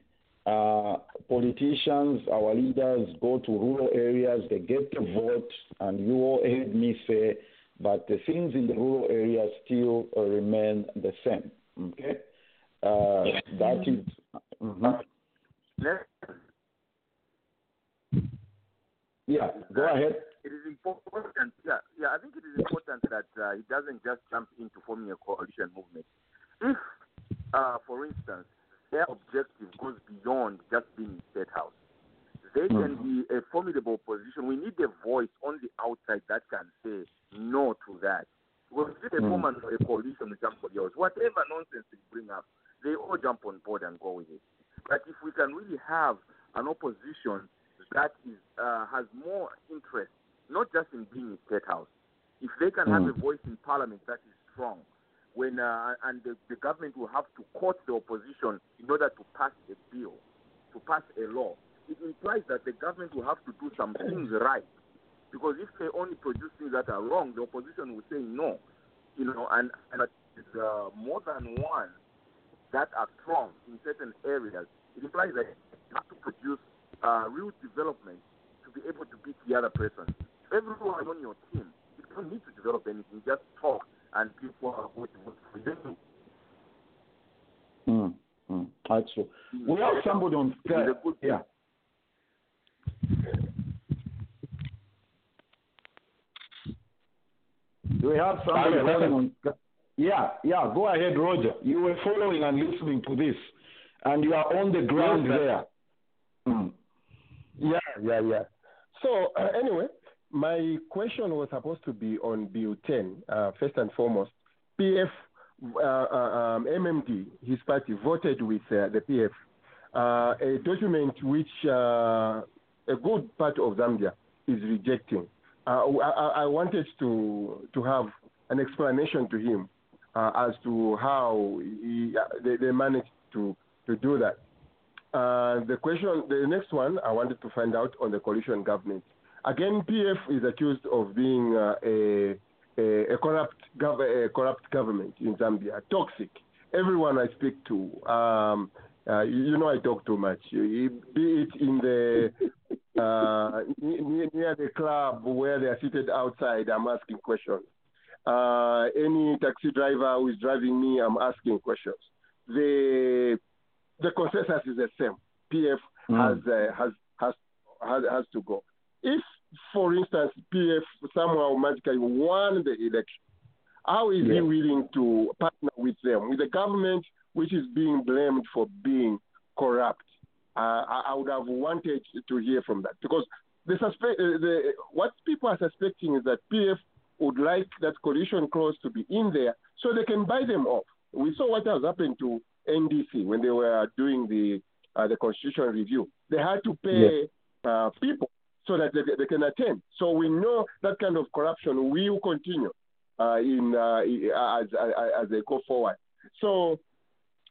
uh, politicians, our leaders go to rural areas, they get the vote, and you all heard me say, but the things in the rural areas still uh, remain the same. Okay? Uh, that is. mhm. Yeah, go ahead. It is important. Yeah, yeah. I think it is important that uh, he doesn't just jump into forming a coalition movement. If, uh, for instance, their objective goes beyond just being in state house, they can be a formidable position. We need a voice on the outside that can say no to that. Because if they Mm. form an- a coalition with somebody else, whatever nonsense they bring up, they all jump on board and go with it. But if we can really have an opposition that is uh, has more interest, not just in being in state house, if they can have Mm. a voice in parliament that is strong, when uh, and the, the government will have to court the opposition in order to pass a bill, to pass a law, it implies that the government will have to do some things right. Because if they only produce things that are wrong, the opposition will say no. You know, and, and uh, more than one that are strong in certain areas, it implies that you have to produce uh, real development to be able to beat the other person. If everyone on your team, you don't need to develop anything, just talk and people are going to vote for you. Mm, mm. That's true. We have somebody on Skype. Yeah. Do we have somebody calling on Skype? Yeah, yeah. Go ahead, Roger. You were following and listening to this, and you are on the ground there. Mm. Yeah, yeah, yeah. So uh, anyway, my question was supposed to be on Bill 10. Uh, first and foremost, PF, uh, uh, um, MMD, his party voted with uh, the PF a document which a good part of Zambia is rejecting. Uh, I, I- wanted to to have an explanation to him uh, as to how he, they, they managed to to do that. Uh, the question, the next one, I wanted to find out on the coalition government. Again, PF is accused of being uh, a, a, a corrupt gov- a corrupt government in Zambia, toxic. Everyone I speak to, um, uh, you, know, I talk too much. Be it in the uh, near, near the club where they are seated outside, I'm asking questions. Uh, any taxi driver who is driving me, I'm asking questions. The the consensus is the same. PF has, uh, has has has has to go. If, for instance, PF somehow magically won the election, how is he willing to partner with them, with the government which is being blamed for being corrupt? Uh, I, I would have wanted to hear from that because the, suspe- uh, the what people are suspecting is that PF would like that coalition clause to be in there so they can buy them off. We saw what has happened to NDC when they were doing the uh, the constitutional review. They had to pay uh, people so that they, they can attend. So we know that kind of corruption will continue uh, in uh, as, as as they go forward. So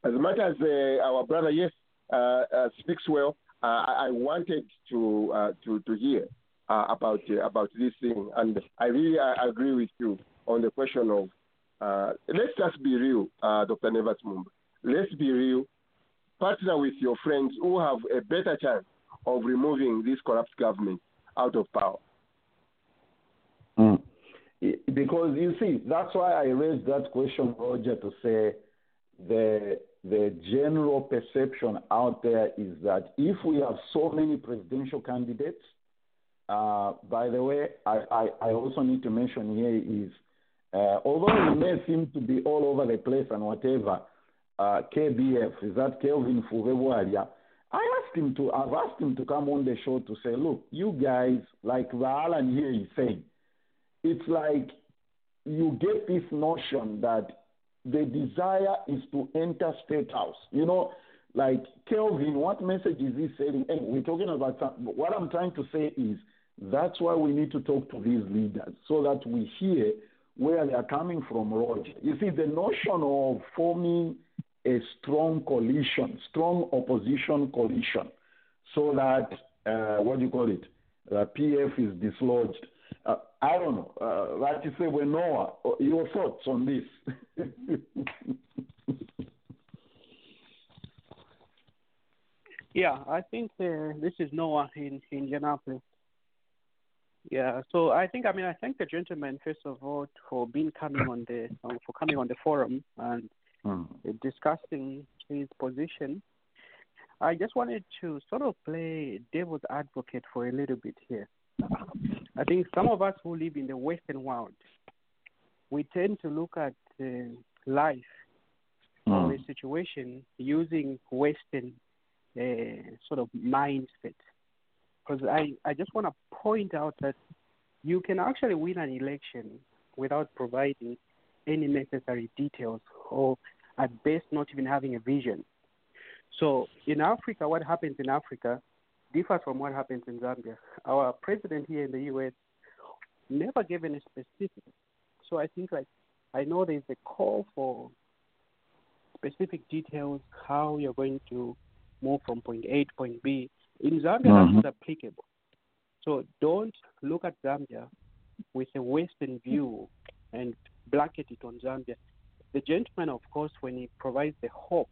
as much as uh, our brother yes uh, uh, speaks well, uh, I I wanted to uh, to to hear uh, about uh, about this thing, and I really uh, agree with you on the question of uh, let's just be real, uh, Dr. Nevers Mumba. Let's be real. Partner with your friends who have a better chance of removing this corrupt government out of power. Mm. Because you see, that's why I raised that question, Roger, to say the the general perception out there is that if we have so many presidential candidates, uh, by the way, I, I, I also need to mention here is uh, although he may seem to be all over the place and whatever, uh, KBF is that Kelvin Fube Bwalya. I asked him to. I've asked him to come on the show to say, look, you guys, like Alan here is saying, it's like you get this notion that the desire is to enter state house. You know, like Kelvin, what message is he saying? Hey, we're talking about what I'm trying to say is that's why we need to talk to these leaders so that we hear where they are coming from, Roger. You see, the notion of forming a strong coalition, strong opposition coalition, so that uh, what do you call it? Uh, PF is dislodged. Uh, I don't know. Uh, like you say, when Noah, uh, your thoughts on this? Yeah, I think uh, this is Noah in in Indianapolis. Yeah, so I think I mean I thank the gentleman first of all for being coming on the for coming on the forum and uh, discussing his position. I just wanted to sort of play devil's advocate for a little bit here. I think some of us who live in the Western world, we tend to look at uh, life or a situation using Western uh, sort of mindset. Because I, I just want to point out that you can actually win an election without providing any necessary details or at best not even having a vision. So in Africa, what happens in Africa differs from what happens in Zambia. Our president here in the U.S. never gave any specific. So I think like I know there's a call for specific details how you're going to move from point A to point B. In Zambia, Mhm. that's not applicable. So don't look at Zambia with a Western view and blanket it on Zambia. The gentleman, of course, when he provides the hope,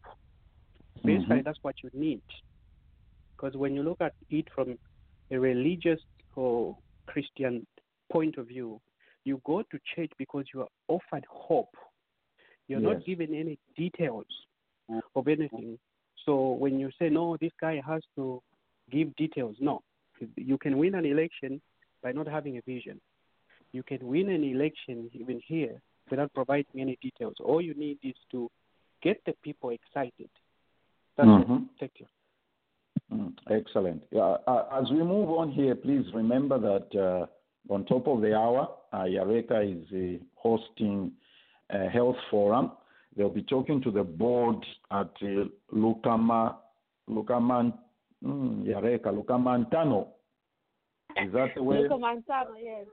basically Mhm. that's what you need. Because when you look at it from a religious or Christian point of view, you go to church because you are offered hope. You're not given any details of anything. So when you say no, this guy has to give details. No, you can win an election by not having a vision. You can win an election even here without providing any details. All you need is to get the people excited. That's Mhm. it. Thank you. Mm, excellent. Yeah, uh, as we move on here, please remember that uh, on top of the hour, uh, Yareka is uh, hosting a health forum. They'll be talking to the board at uh, Lukama, Lukaman, mm, Yareka, Lukamantano. Is that the way? Lukomantano, yes.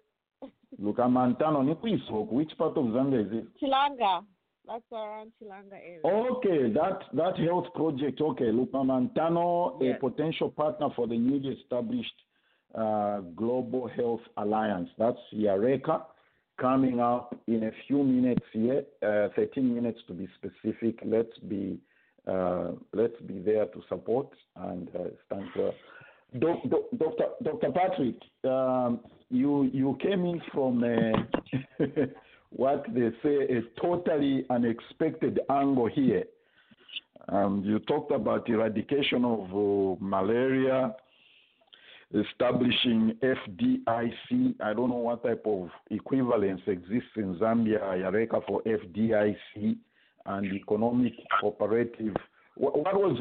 Lukamantano, Nikwisok. Which part of Zambia is it? Chilanga. That's around Chilanga area. Okay, that that health project. Okay, Lupa Mantano, Yes. a potential partner for the newly established uh, Global Health Alliance. That's Yareka, coming up in a few minutes here, uh, 13 minutes to be specific. Let's be uh, let's be there to support and uh, stand for. Doc, doc, Dr. Dr. Patrick, um, you you came in from uh, what they say a totally unexpected angle here. Um, you talked about eradication of uh, malaria, establishing FDIC. I don't know what type of equivalence exists in Zambia, Yareka for FDIC and economic cooperative. What, was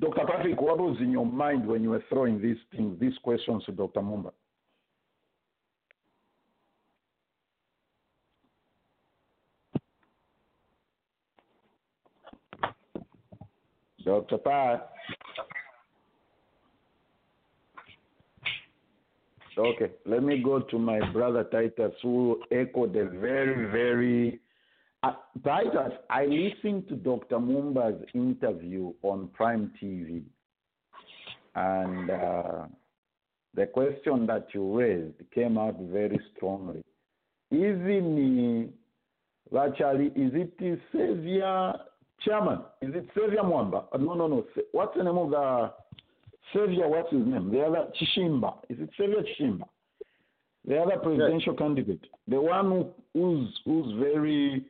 Dr. Patrick? What was in your mind when you were throwing these things, these questions to Dr. Mumba? Dr. Pat. Okay, let me go to my brother Titus, who echoed a very, very. Uh, Titus, I listened to Dr. Mumba's interview on Prime TV, and uh, the question that you raised came out very strongly. Even uh, actually, is it the Savior Chairman? Is it Savior Mwamba? Uh, no, no, no. What's the name of the Savior? What's his name? The other Chishimba. Is it Savior Chishimba? The other presidential candidate, the one who, who's who's very,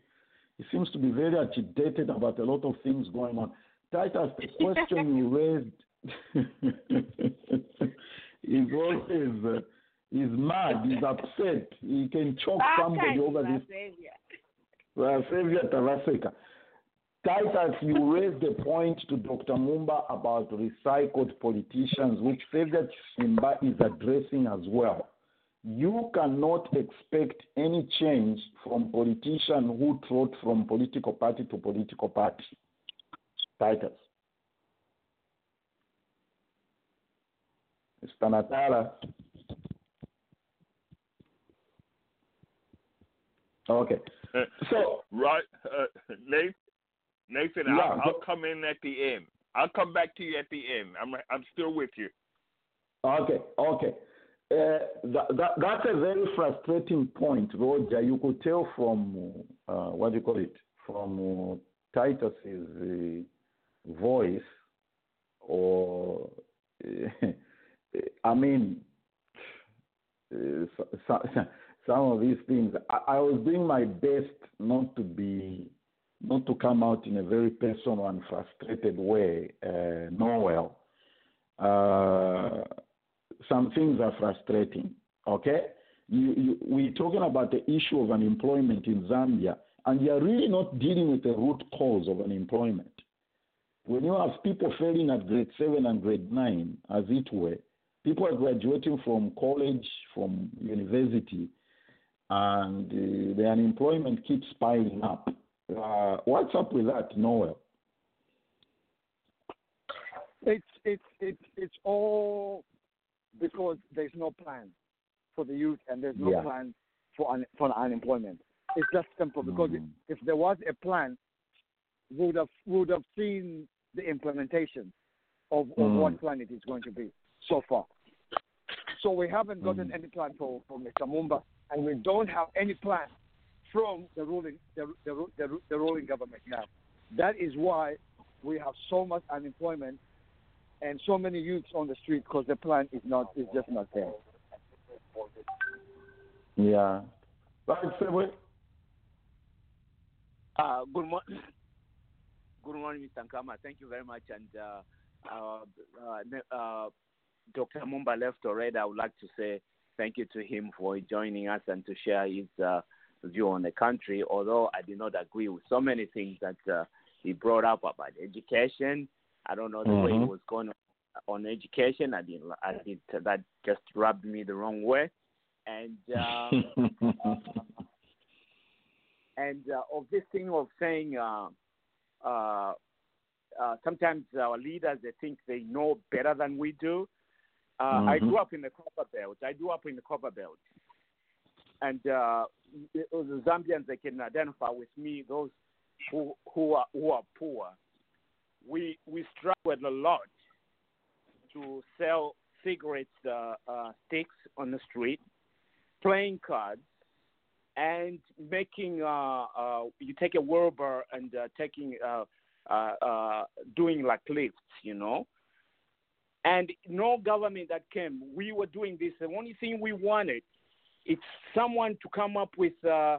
he seems to be very agitated about a lot of things going on. Titus, the question you raised is always uh, he's mad, he's upset. He can choke somebody over this. Well, Savior Tavaseka. Titus, you raised the point to Dr. Mumba about recycled politicians, which Savior Simba is addressing as well. You cannot expect any change from politician who trot from political party to political party. Titus. Mr. Natala. Okay. So right, uh, Nathan, Nathan, Yeah, I'll, I'll come in at the end. I'll come back to you at the end. I'm I'm still with you. Okay, okay. Uh, that, that, that's a very frustrating point, Roger. You could tell from, uh, what do you call it, from uh, Titus's uh, voice, or, I mean, uh, so, so, some of these things. I, I was doing my best not to be, not to come out in a very personal and frustrated way, uh, Noel. Uh, some things are frustrating. Okay, you, you, we're talking about the issue of unemployment in Zambia, and you're really not dealing with the root cause of unemployment. When you have people failing at grade seven and grade nine, as it were, people are graduating from college, from university, and uh, the unemployment keeps piling up. Uh, what's up with that, Noel? It's it's it's it's all because there's no plan for the youth and there's no Yeah. plan for un, for unemployment. It's just simple because Mm. if there was a plan, we would have we would have seen the implementation of, of Mm. what plan it is going to be so far. So we haven't gotten any plan for, for Mr. Mumba, and we don't have any plan from the ruling the, the, the, the ruling government now. That is why we have so much unemployment and so many youths on the street because the plan is not is just not there. Yeah. Right, Sebwe? Uh, good morning. good morning, Mr. Nkama. Thank you very much. And uh, uh, uh, uh, Dr. Mumba left already. I would like to say thank you to him for joining us and to share his uh, view on the country. Although I did not agree with so many things that uh, he brought up about education. I don't know the way he Mhm. was going on education. I didn't. I did. That just rubbed me the wrong way. And um, and uh, of this thing of saying uh, uh, uh, sometimes our leaders they think they know better than we do. Uh, I Mhm. grew up in the copper belt. I grew up in the copper belt, and uh, the Zambians they can identify with me. Those who who are who are poor, we we struggled a lot to sell cigarettes uh, uh, sticks on the street, playing cards, and making uh, uh, you take a wheelbarrow and uh, taking uh, uh, uh, doing like lifts, you know. And no government that came, we were doing this. The only thing we wanted, it's someone to come up with, uh,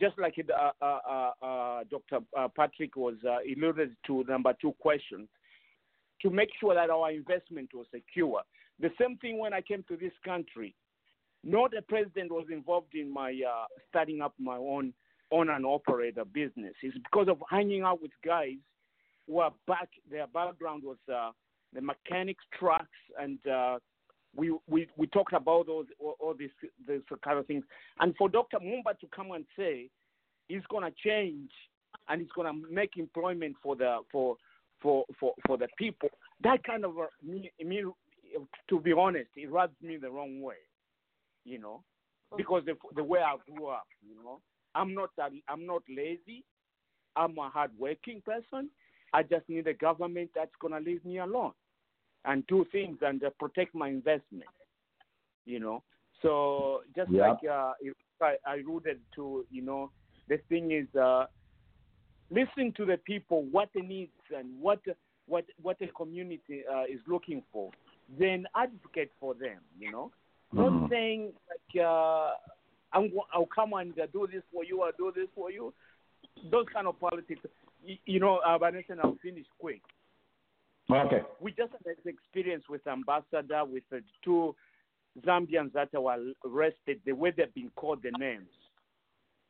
just like uh, uh, uh, uh, Dr. Patrick was alluded to number two question, to make sure that our investment was secure. The same thing when I came to this country. Not a president was involved in my starting up my own own and operator business. It's because of hanging out with guys who are back. Their background was uh, the mechanics, trucks, and uh, we we we talked about all, all these these kind of things. And for Dr. Mumba to come and say he's to change and he's to make employment for the for for for for the people, that kind of me, me to be honest, it rubs me the wrong way, you know, because the the way I grew up, you know, I'm not I'm not lazy, I'm a hardworking person. I just need a government that's gonna leave me alone and do things and uh, protect my investment, you know. So just Yeah. like uh, if I, I alluded to, you know, the thing is uh, listen to the people, what they need and what what what the community uh, is looking for, then advocate for them. You know, not Mhm. saying like uh, I'm, go- I'll come and uh, do this for you, I'll do this for you. Those kind of politics, you, you know, uh, Vanessa, I'll finish quick. Okay. We just had this experience with ambassador, with the two Zambians that were arrested, the way they've been called the names,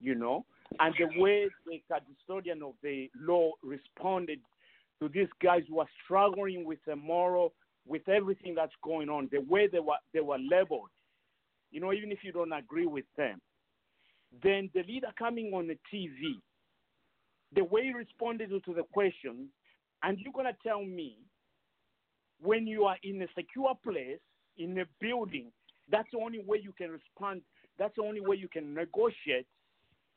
you know, and the way the custodian of the law responded to these guys who are struggling with the moral, with everything that's going on, the way they were they were labeled, you know, even if you don't agree with them. Then the leader coming on the TV, the way he responded to the questions, and you're gonna tell me when you are in a secure place, in a building, that's the only way you can respond. That's the only way you can negotiate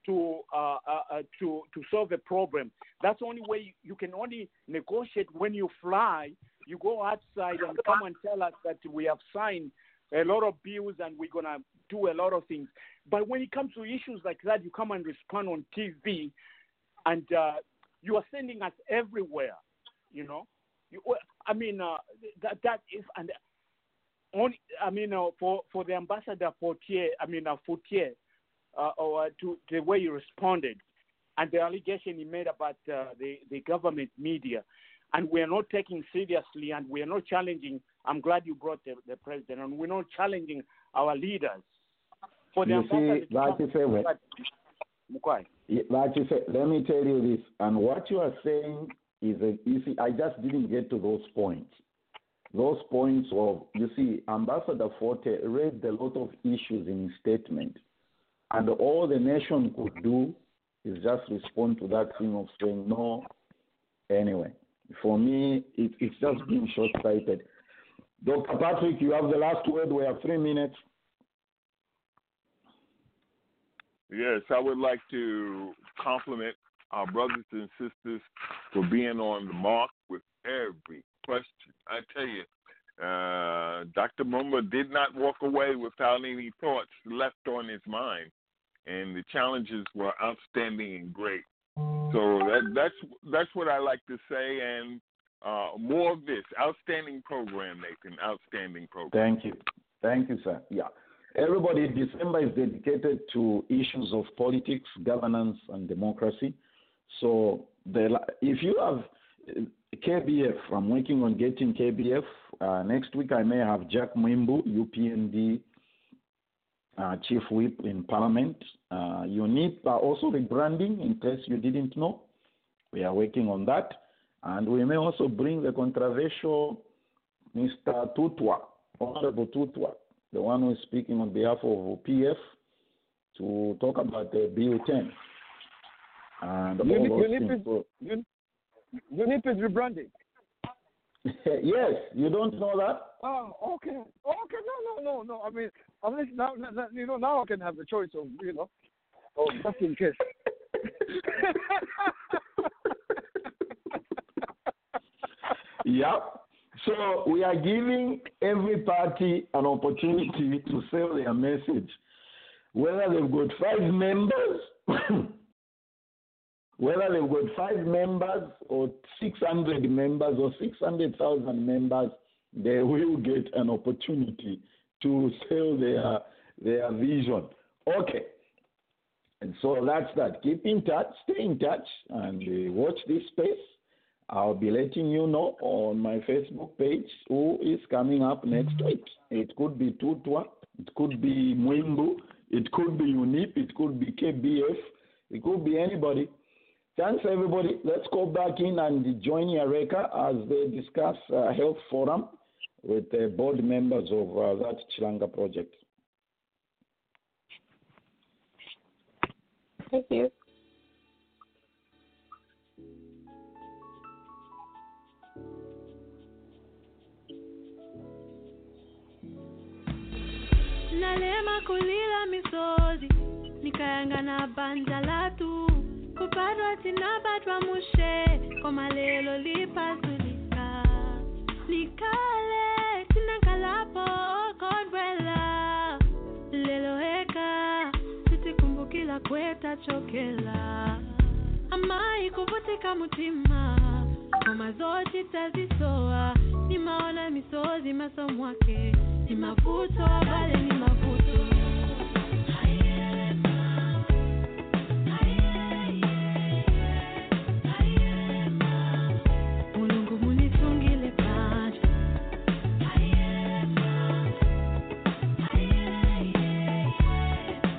to uh, uh, uh, to to solve a problem. That's the only way you, you can only negotiate when you fly. You go outside and come and tell us that we have signed a lot of bills and we're gonna do a lot of things. But when it comes to issues like that, you come and respond on TV, and uh, you are sending us everywhere. You know, you, I mean uh, that that is and only I mean uh, for for the ambassador Foote, I mean uh, Foote, uh, or to the way he responded, and the allegation he made about uh, the the government media, and we are not taking seriously, and we are not challenging. I'm glad you brought the, the president, and we're not challenging our leaders. For the You ambassador see, like you say. Yeah, Like you said, let me tell you this, and what you are saying is, a, you see, I just didn't get to those points. Those points of, you see, Ambassador Foote raised a lot of issues in his statement, and all the nation could do is just respond to that thing of saying no. Anyway, for me, it, it's just being short-sighted. Dr. Patrick, you have the last word. We have three minutes. Yes, I would like to compliment our brothers and sisters for being on the mark with every question. I tell you, uh, Dr. Mumba did not walk away without any thoughts left on his mind, and the challenges were outstanding and great. So that, that's that's what I like to say, and uh, more of this outstanding program, Nathan. Outstanding program. Thank you. Thank you, sir. Yeah. Everybody, December is dedicated to issues of politics, governance, and democracy. So, the, if you have KBF. I'm working on getting KBF. Uh, next week I may have Jack Mwimbu, UPND uh, Chief Whip in Parliament. Uh, UNIP are also rebranding, in case you didn't know. We are working on that. And we may also bring the controversial Mr. Tutwa, Honorable Tutwa, the one who is speaking on behalf of PF, to talk about the Bill 10. And UNIP, UNIP, is, Un- UNIP is rebranding. yes, you don't know that? Oh, okay. Okay, no, no, no, no. I mean, at least now, now- you know, now I can have the choice of, you know, of just in case. Yep. So we are giving every party an opportunity to sell their message. Whether they've got five members, whether they've got five members or 600 members or 600,000 members, they will get an opportunity to sell their, their vision. Okay. And so that's that. Keep in touch, stay in touch, and uh, watch this space. I'll be letting you know on my Facebook page who is coming up next week. It could be Tutwa, it could be Mwimbu, it could be UNIP, it could be KBF, it could be anybody. Thanks, everybody. Let's go back in and join Yareka as they discuss uh, health forum with the board members of uh, that Chilanga project. Thank you. nalema kulila misozi nikayanga na banja latu kupatwa tinapatwa mushe koma lelo lipazulika nikale tinankalapo okondwela. Lelo heka titikumbukila kwetachokela amayi kuvutika mutima koma zoti tazisowa. Nimaona misozi maso mwake ni mavuto abale